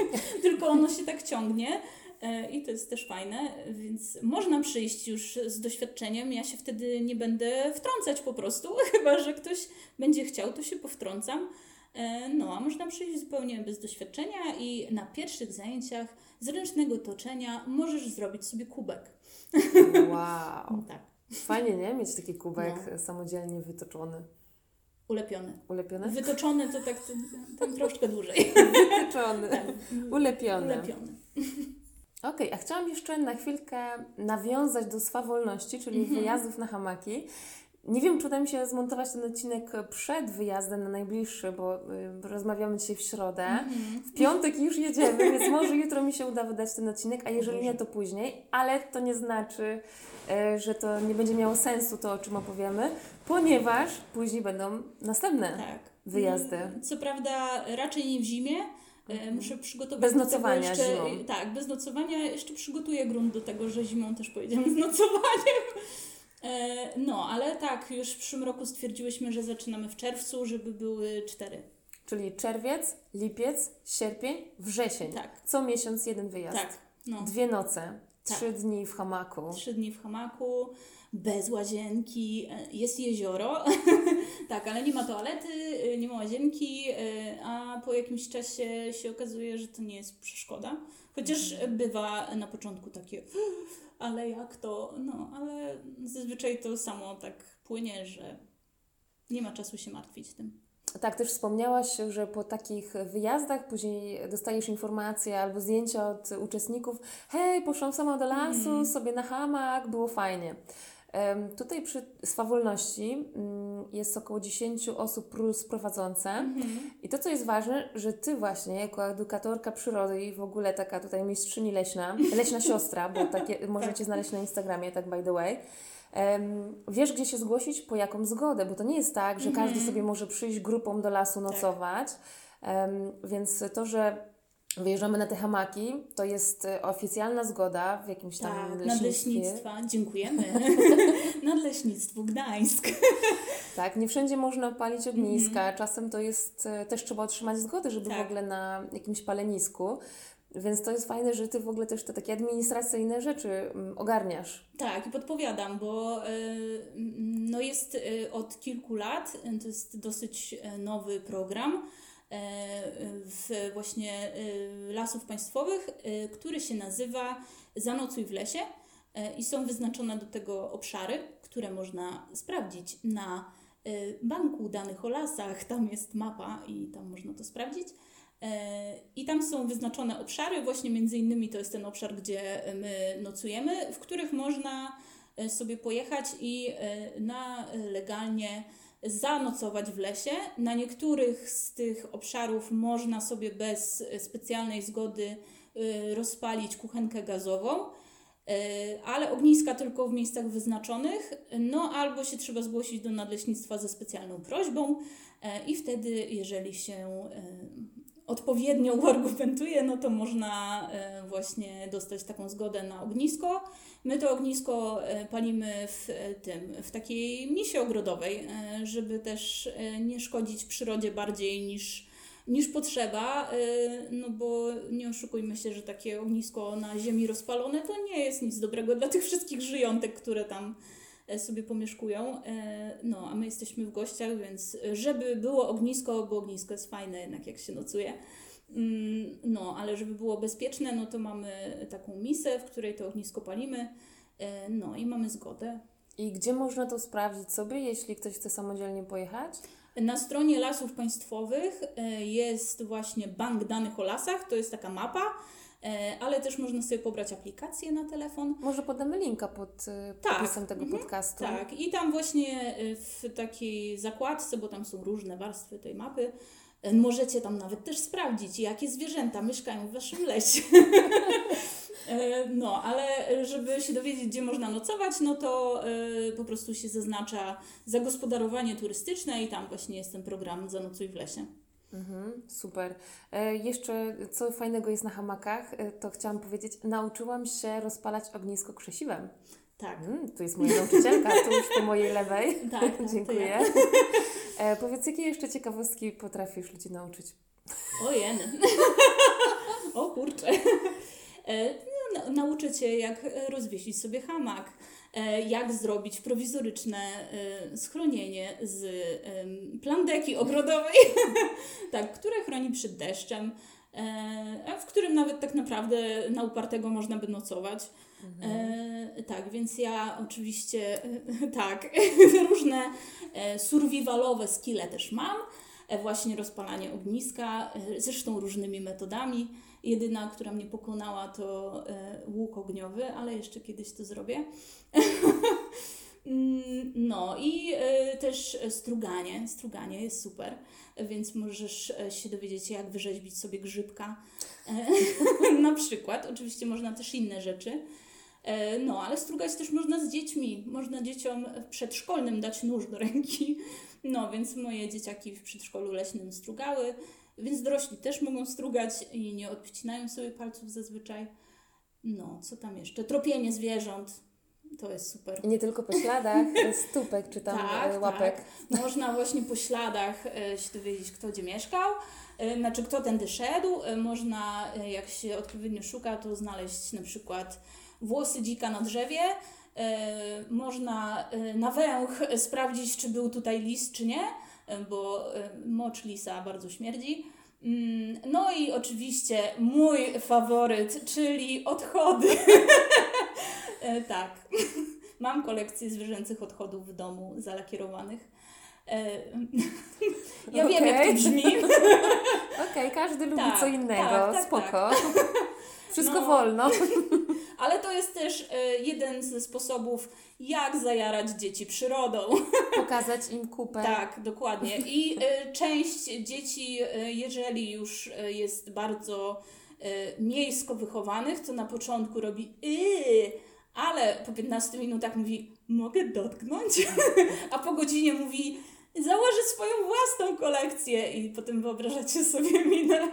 tylko ono się tak ciągnie. E, I to jest też fajne, więc można przyjść już z doświadczeniem. Ja się wtedy nie będę wtrącać po prostu, chyba że ktoś będzie chciał, to się powtrącam. E, No, a można przyjść zupełnie bez doświadczenia i na pierwszych zajęciach z ręcznego toczenia możesz zrobić sobie kubek. Wow. Tak, Fajnie, nie? Mieć taki kubek No. samodzielnie wytoczony. ulepiony. Ulepiony? Wytoczony to tak ten troszkę dłużej. Wytoczony. Tak, Ulepiony. ulepiony. Okej, a chciałam jeszcze na chwilkę nawiązać do swawolności, czyli Mhm. wyjazdów na hamaki. Nie wiem, czy uda mi się zmontować ten odcinek przed wyjazdem na najbliższy, bo y, rozmawiamy dzisiaj w środę. Mhm. W piątek już jedziemy, więc może jutro mi się uda wydać ten odcinek, a jeżeli nie, to później. Ale to nie znaczy, e, że to nie będzie miało sensu to, o czym opowiemy, ponieważ później będą następne. Tak. Wyjazdy. Co prawda raczej nie w zimie. E, Muszę przygotować Bez nocowania jeszcze, zimą. Tak, bez nocowania. Jeszcze przygotuję grunt do tego, że zimą też pojedziemy z nocowaniem. E, No, ale tak, już w przyszłym roku stwierdziłyśmy, że zaczynamy w czerwcu, żeby były cztery. Czyli czerwiec, lipiec, sierpień, wrzesień. Tak, Co miesiąc jeden wyjazd. tak. No. Dwie noce, Tak. trzy dni w hamaku. Trzy dni w hamaku, bez łazienki, e, jest jezioro, tak, ale nie ma toalety, e, nie ma łazienki, e, a po jakimś czasie się okazuje, że to nie jest przeszkoda. Chociaż bywa na początku takie, ale jak to, no, ale zazwyczaj to samo tak płynie, że nie ma czasu się martwić tym. Tak, też wspomniałaś, że po takich wyjazdach później dostajesz informacje albo zdjęcia od uczestników. Hej, poszłam sama do lasu, Mhm. sobie na hamak, było fajnie. Tutaj przy swawolności mm, jest około 10 osób plus prowadzące. Mhm. I to, co jest ważne, że Ty właśnie, jako edukatorka przyrody i w ogóle taka tutaj mistrzyni leśna, leśna siostra, bo takie możecie znaleźć na Instagramie, tak by the way, wiesz, gdzie się zgłosić, po jaką zgodę, bo to nie jest tak, że każdy sobie może przyjść grupą do lasu nocować, Em, więc to, że wyjeżdżamy na te hamaki, to jest e, oficjalna zgoda w jakimś tam Tak, nadleśnictwa. Dziękujemy. Nadleśnictwu Gdańsk. Tak, nie wszędzie można palić ogniska. Czasem to jest, e, też trzeba otrzymać zgodę, żeby Tak. w ogóle na jakimś palenisku. Więc to jest fajne, że Ty w ogóle też te takie administracyjne rzeczy mm, ogarniasz. Tak, i podpowiadam, bo y, no jest y, od kilku lat, y, to jest dosyć y, nowy program y, w właśnie y, lasów państwowych, y, który się nazywa Zanocuj w lesie y, i są wyznaczone do tego obszary, które można sprawdzić na banku danych o lasach. Tam jest mapa i tam można to sprawdzić. I tam są wyznaczone obszary, właśnie między innymi to jest ten obszar, gdzie my nocujemy, w których można sobie pojechać i na legalnie zanocować w lesie. Na niektórych z tych obszarów można sobie bez specjalnej zgody e, rozpalić kuchenkę gazową. E, Ale ogniska tylko w miejscach wyznaczonych, no albo się trzeba zgłosić do nadleśnictwa ze specjalną prośbą e, i wtedy, jeżeli się e, odpowiednio uargumentuje, no to można e, właśnie dostać taką zgodę na ognisko. My to ognisko e, palimy w e, tym, w takiej misie ogrodowej, żeby też nie szkodzić przyrodzie bardziej niż, niż potrzeba, no bo nie oszukujmy się, że takie ognisko na ziemi rozpalone to nie jest nic dobrego dla tych wszystkich żyjątek, które tam sobie pomieszkują. E, No, a my jesteśmy w gościach, więc e, żeby było ognisko, bo ognisko jest fajne jednak jak się nocuje. Mm, No, ale żeby było bezpieczne, no to mamy taką misę, w której to ognisko palimy. E, No i mamy zgodę. I gdzie można to sprawdzić sobie, jeśli ktoś chce samodzielnie pojechać? Na stronie Lasów Państwowych e, jest właśnie bank danych o lasach, to jest taka mapa, e, ale też można sobie pobrać aplikację na telefon. Może podamy linka pod e, Tak. opisem tego podcastu. Tak, i tam właśnie e, w takiej zakładce, bo tam są różne warstwy tej mapy, e, możecie tam nawet też sprawdzić, jakie zwierzęta mieszkają w waszym lesie. E, No, ale żeby się dowiedzieć, gdzie można nocować, no to e, po prostu się zaznacza zagospodarowanie turystyczne i tam właśnie jest ten program Zanocuj w lesie. Mhm, super. E, jeszcze co fajnego jest na hamakach, e, to chciałam powiedzieć, nauczyłam się rozpalać ognisko krzesiwem. Tak. Mm, tu jest moja nauczycielka, tu już po mojej lewej. Tak, tak, Dziękuję. ja. E, powiedz, jakie jeszcze ciekawostki potrafisz ludzi nauczyć? O jeny. o kurczę. E, no, na- nauczę Cię, jak rozwiesić sobie hamak, jak zrobić prowizoryczne e, schronienie z plandeki ogrodowej, tak, które chroni przed deszczem, e, w którym nawet tak naprawdę na upartego można by nocować. E, tak, więc ja oczywiście e, tak, różne e, survivalowe skille też mam. E, właśnie rozpalanie ogniska, e, zresztą różnymi metodami. Jedyna, która mnie pokonała, to e, łuk ogniowy, ale jeszcze kiedyś to zrobię. Mm, No i e, też struganie. Struganie jest super, więc możesz e, się dowiedzieć, jak wyrzeźbić sobie grzybka. Na przykład. Oczywiście można też inne rzeczy. No, ale strugać też można z dziećmi. Można dzieciom przedszkolnym dać nóż do ręki. No, więc moje dzieciaki w przedszkolu leśnym strugały, więc dorośli też mogą strugać i nie odcinają sobie palców zazwyczaj. No, co tam jeszcze? Tropienie zwierząt. To jest super. I nie tylko po śladach, stópek czy tam e, łapek. Tak. Można właśnie po śladach e, się dowiedzieć, kto gdzie mieszkał, e, znaczy kto tędy szedł. Można, jak się odpowiednio szuka, to znaleźć na przykład włosy dzika na drzewie. Można na węch sprawdzić, czy był tutaj lis, czy nie, bo e, mocz lisa bardzo śmierdzi. Mm, No i oczywiście mój faworyt, czyli odchody. E, tak. Mam kolekcję zwierzęcych odchodów w domu zalakierowanych. E, ja wiem, jak to brzmi. Okej, każdy lubi Tak, co innego, tak, tak, spoko. Wszystko No. wolno. Ale to jest też e, jeden ze sposobów, jak zajarać dzieci przyrodą. Pokazać im kupę. Tak, dokładnie. I e, część dzieci, e, jeżeli już jest bardzo miejsko wychowanych, to na początku robi yy, ale po 15 minutach mówi, mogę dotknąć? A po godzinie mówi, założy swoją własną kolekcję i potem wyobrażacie sobie minę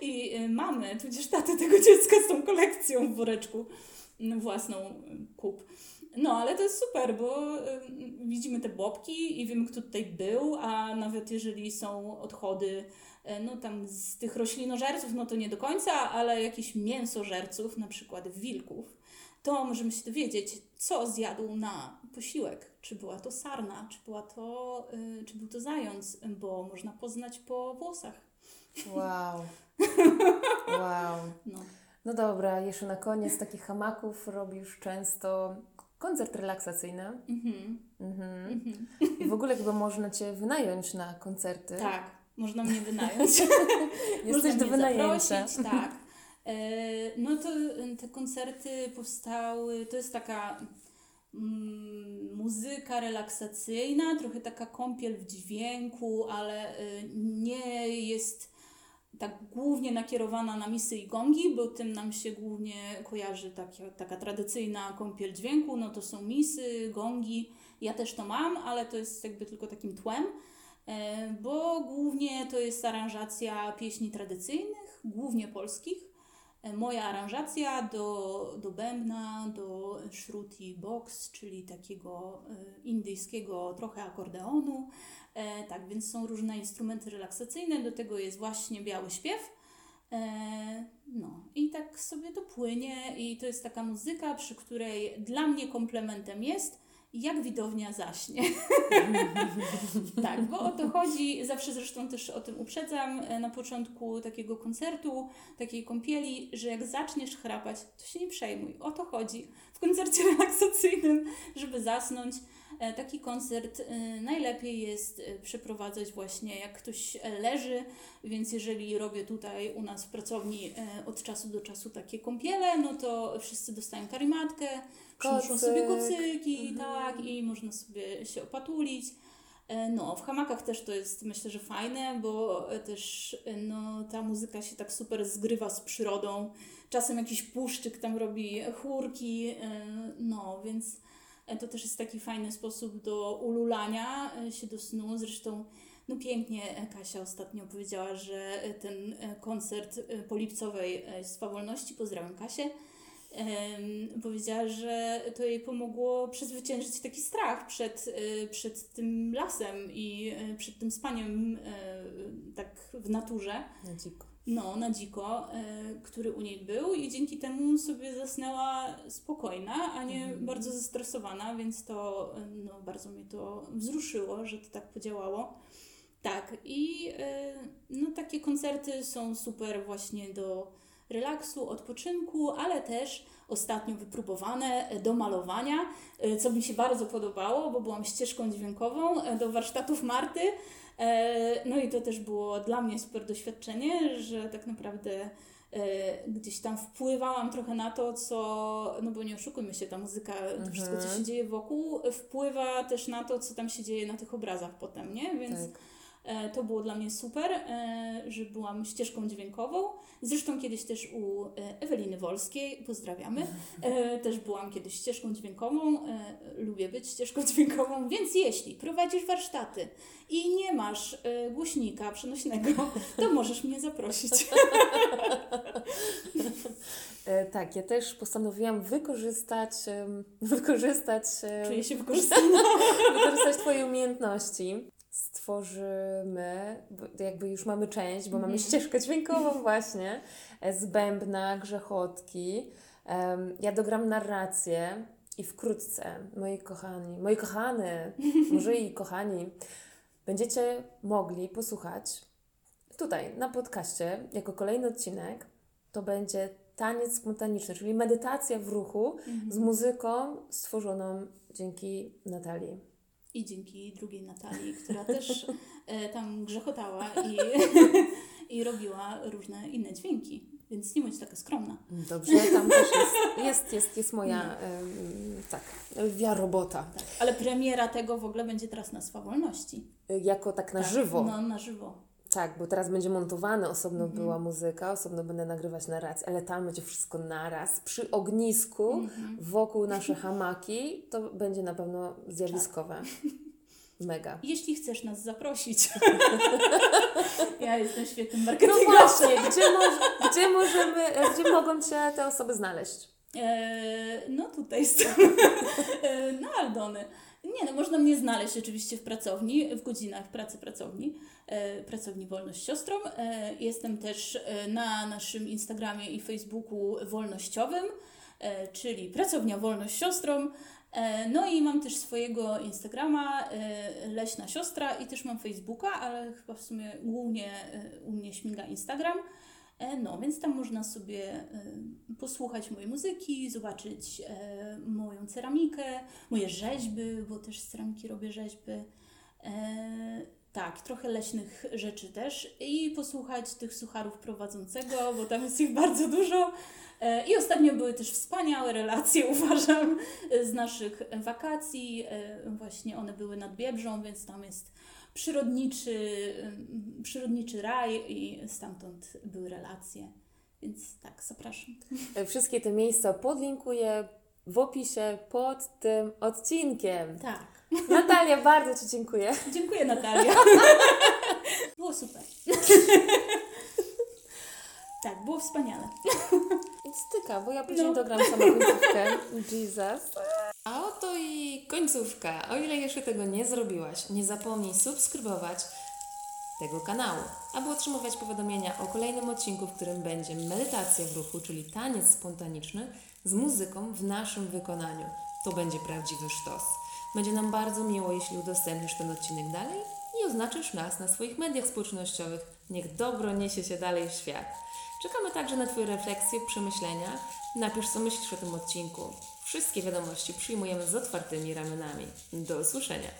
i y, mamy, tudzież tatę tego dziecka z tą kolekcją w woreczku y, własną y, kup. No, ale to jest super, bo y, widzimy te bobki i wiemy, kto tutaj był, a nawet jeżeli są odchody no tam z tych roślinożerców, no to nie do końca, ale jakichś mięsożerców, na przykład wilków, to możemy się dowiedzieć, co zjadł na posiłek. Czy była to sarna, czy, była to, y, czy był to zając, bo można poznać po włosach. Wow. Wow. No. No dobra, jeszcze na koniec takich hamaków robisz często koncert relaksacyjny. Mhm. Mhm. Mhm. I w ogóle chyba można Cię wynająć na koncerty. Tak, można mnie wynająć. Jesteś Można do wynajęcia. zaprosić, tak. E, No to e, te koncerty powstały, to jest taka mm, muzyka relaksacyjna, trochę taka kąpiel w dźwięku, ale e, nie jest tak głównie nakierowana na misy i gongi, bo tym nam się głównie kojarzy taka, taka tradycyjna kąpiel dźwięku, no to są misy, gongi, ja też to mam, ale to jest jakby tylko takim tłem. E, bo głównie to jest aranżacja pieśni tradycyjnych, głównie polskich. Moja aranżacja do, do bębna, do shruti box, czyli takiego e, indyjskiego trochę akordeonu. E, tak, więc są różne instrumenty relaksacyjne, do tego jest właśnie biały śpiew. E, no i tak sobie to płynie i to jest taka muzyka, przy której dla mnie komplementem jest, jak widownia zaśnie. tak, bo o to chodzi, zawsze zresztą też o tym uprzedzam e, na początku takiego koncertu, takiej kąpieli, że jak zaczniesz chrapać, to się nie przejmuj. O to chodzi w koncercie relaksacyjnym, żeby zasnąć. E, Taki koncert e, najlepiej jest e, przeprowadzać właśnie jak ktoś leży, więc jeżeli robię tutaj u nas w pracowni od czasu do czasu takie kąpiele, no to wszyscy dostają karimatkę, przynoszą sobie kocyki, Mhm. tak, i można sobie się opatulić. No, w hamakach też to jest myślę, że fajne, bo też no, ta muzyka się tak super zgrywa z przyrodą. Czasem jakiś puszczyk tam robi chórki, no, więc to też jest taki fajny sposób do ululania e, się do snu. Zresztą no pięknie e, Kasia ostatnio powiedziała, że e, ten e, koncert e, polipcowej e, swawolności, pozdrawiam Kasię, powiedziała, że to jej pomogło przezwyciężyć taki strach przed, e, przed tym lasem i e, przed tym spaniem e, tak w naturze. Na. No, na dziko, e, który u niej był i dzięki temu sobie zasnęła spokojna, a nie Mhm. bardzo zestresowana, więc to e, no, bardzo mnie to wzruszyło, że to tak podziałało. Tak, i e, no, takie koncerty są super właśnie do relaksu, odpoczynku, ale też ostatnio wypróbowane do malowania, co mi się bardzo podobało, bo byłam ścieżką dźwiękową do warsztatów Marty. E, No i to też było dla mnie super doświadczenie, że tak naprawdę e, gdzieś tam wpływałam trochę na to, co, no bo nie oszukujmy się, ta muzyka, to wszystko, co Mhm. się dzieje wokół, wpływa też na to, co tam się dzieje na tych obrazach potem, nie? Więc Tak. E, To było dla mnie super, e, że byłam ścieżką dźwiękową. Zresztą kiedyś też u e, Eweliny Wolskiej, pozdrawiamy, też byłam kiedyś ścieżką dźwiękową. Lubię być ścieżką dźwiękową, więc jeśli prowadzisz warsztaty i nie masz głośnika przenośnego, to możesz mnie zaprosić. Tak, ja też postanowiłam wykorzystać, wykorzystać, Czuję się wykorzystana. wykorzystać Twoje umiejętności. Stworzymy, jakby już mamy część, bo mamy Mhm. ścieżkę dźwiękową właśnie, e, z bębna, grzechotki. Em, ja dogram narrację i wkrótce, moi kochani, moi kochane, może i kochani, będziecie mogli posłuchać tutaj na podcaście jako kolejny odcinek. To będzie taniec spontaniczny, czyli medytacja w ruchu z muzyką stworzoną dzięki Natalii. I dzięki drugiej Natalii, która też e, tam grzechotała i, i robiła różne inne dźwięki. Więc nie bądź taka skromna. Dobrze, tam też jest, jest, jest, jest moja, em, tak, lwia robota. Tak. Ale premiera tego w ogóle będzie teraz na Swawolności. Y, Jako tak na tak, żywo. No, na żywo. Tak, bo teraz będzie montowane, osobno Mhm. była muzyka, osobno będę nagrywać narrację, ale tam będzie wszystko naraz, przy ognisku, Mhm. wokół nasze hamaki, to będzie na pewno zjawiskowe. Mega. Jeśli chcesz nas zaprosić. ja jestem świetnym No marketingowcem. właśnie, gdzie, gdzie możemy, e, gdzie mogą Cię te osoby znaleźć? E, no tutaj jestem. e, na Aldony. Nie no, można mnie znaleźć oczywiście w pracowni, w godzinach pracy pracowni, e, pracowni Wolność Siostrą. E, jestem też e, na naszym Instagramie i Facebooku wolnościowym, czyli pracownia Wolność Siostrą. No i mam też swojego Instagrama Leśna Siostra i też mam Facebooka, ale chyba w sumie głównie u mnie śmiga Instagram. E, No, więc tam można sobie e, posłuchać mojej muzyki, zobaczyć e, moją ceramikę, moje rzeźby, bo też z ceramiki robię rzeźby. E, tak, trochę leśnych rzeczy też i posłuchać tych sucharów prowadzącego, bo tam jest ich bardzo dużo. I ostatnio były też wspaniałe relacje, uważam, z naszych wakacji. Właśnie one były nad Biebrzą, więc tam jest przyrodniczy, przyrodniczy raj i stamtąd były relacje. Więc tak, zapraszam. Wszystkie te miejsca podlinkuję w opisie pod tym odcinkiem. Tak. Natalia, bardzo Ci dziękuję. Dziękuję Natalia. Było super. Tak, było wspaniale. Styka, bo ja później No. dogram samą końcówkę. Jesus. A oto końcówka. O ile jeszcze tego nie zrobiłaś, nie zapomnij subskrybować tego kanału, aby otrzymywać powiadomienia o kolejnym odcinku, w którym będzie medytacja w ruchu, czyli taniec spontaniczny z muzyką w naszym wykonaniu. To będzie prawdziwy sztos. Będzie nam bardzo miło, jeśli udostępnisz ten odcinek dalej i oznaczysz nas na swoich mediach społecznościowych. Niech dobro niesie się dalej w świat. Czekamy także na Twoje refleksje, przemyślenia. Napisz, co myślisz o tym odcinku. Wszystkie wiadomości przyjmujemy z otwartymi ramionami. Do usłyszenia.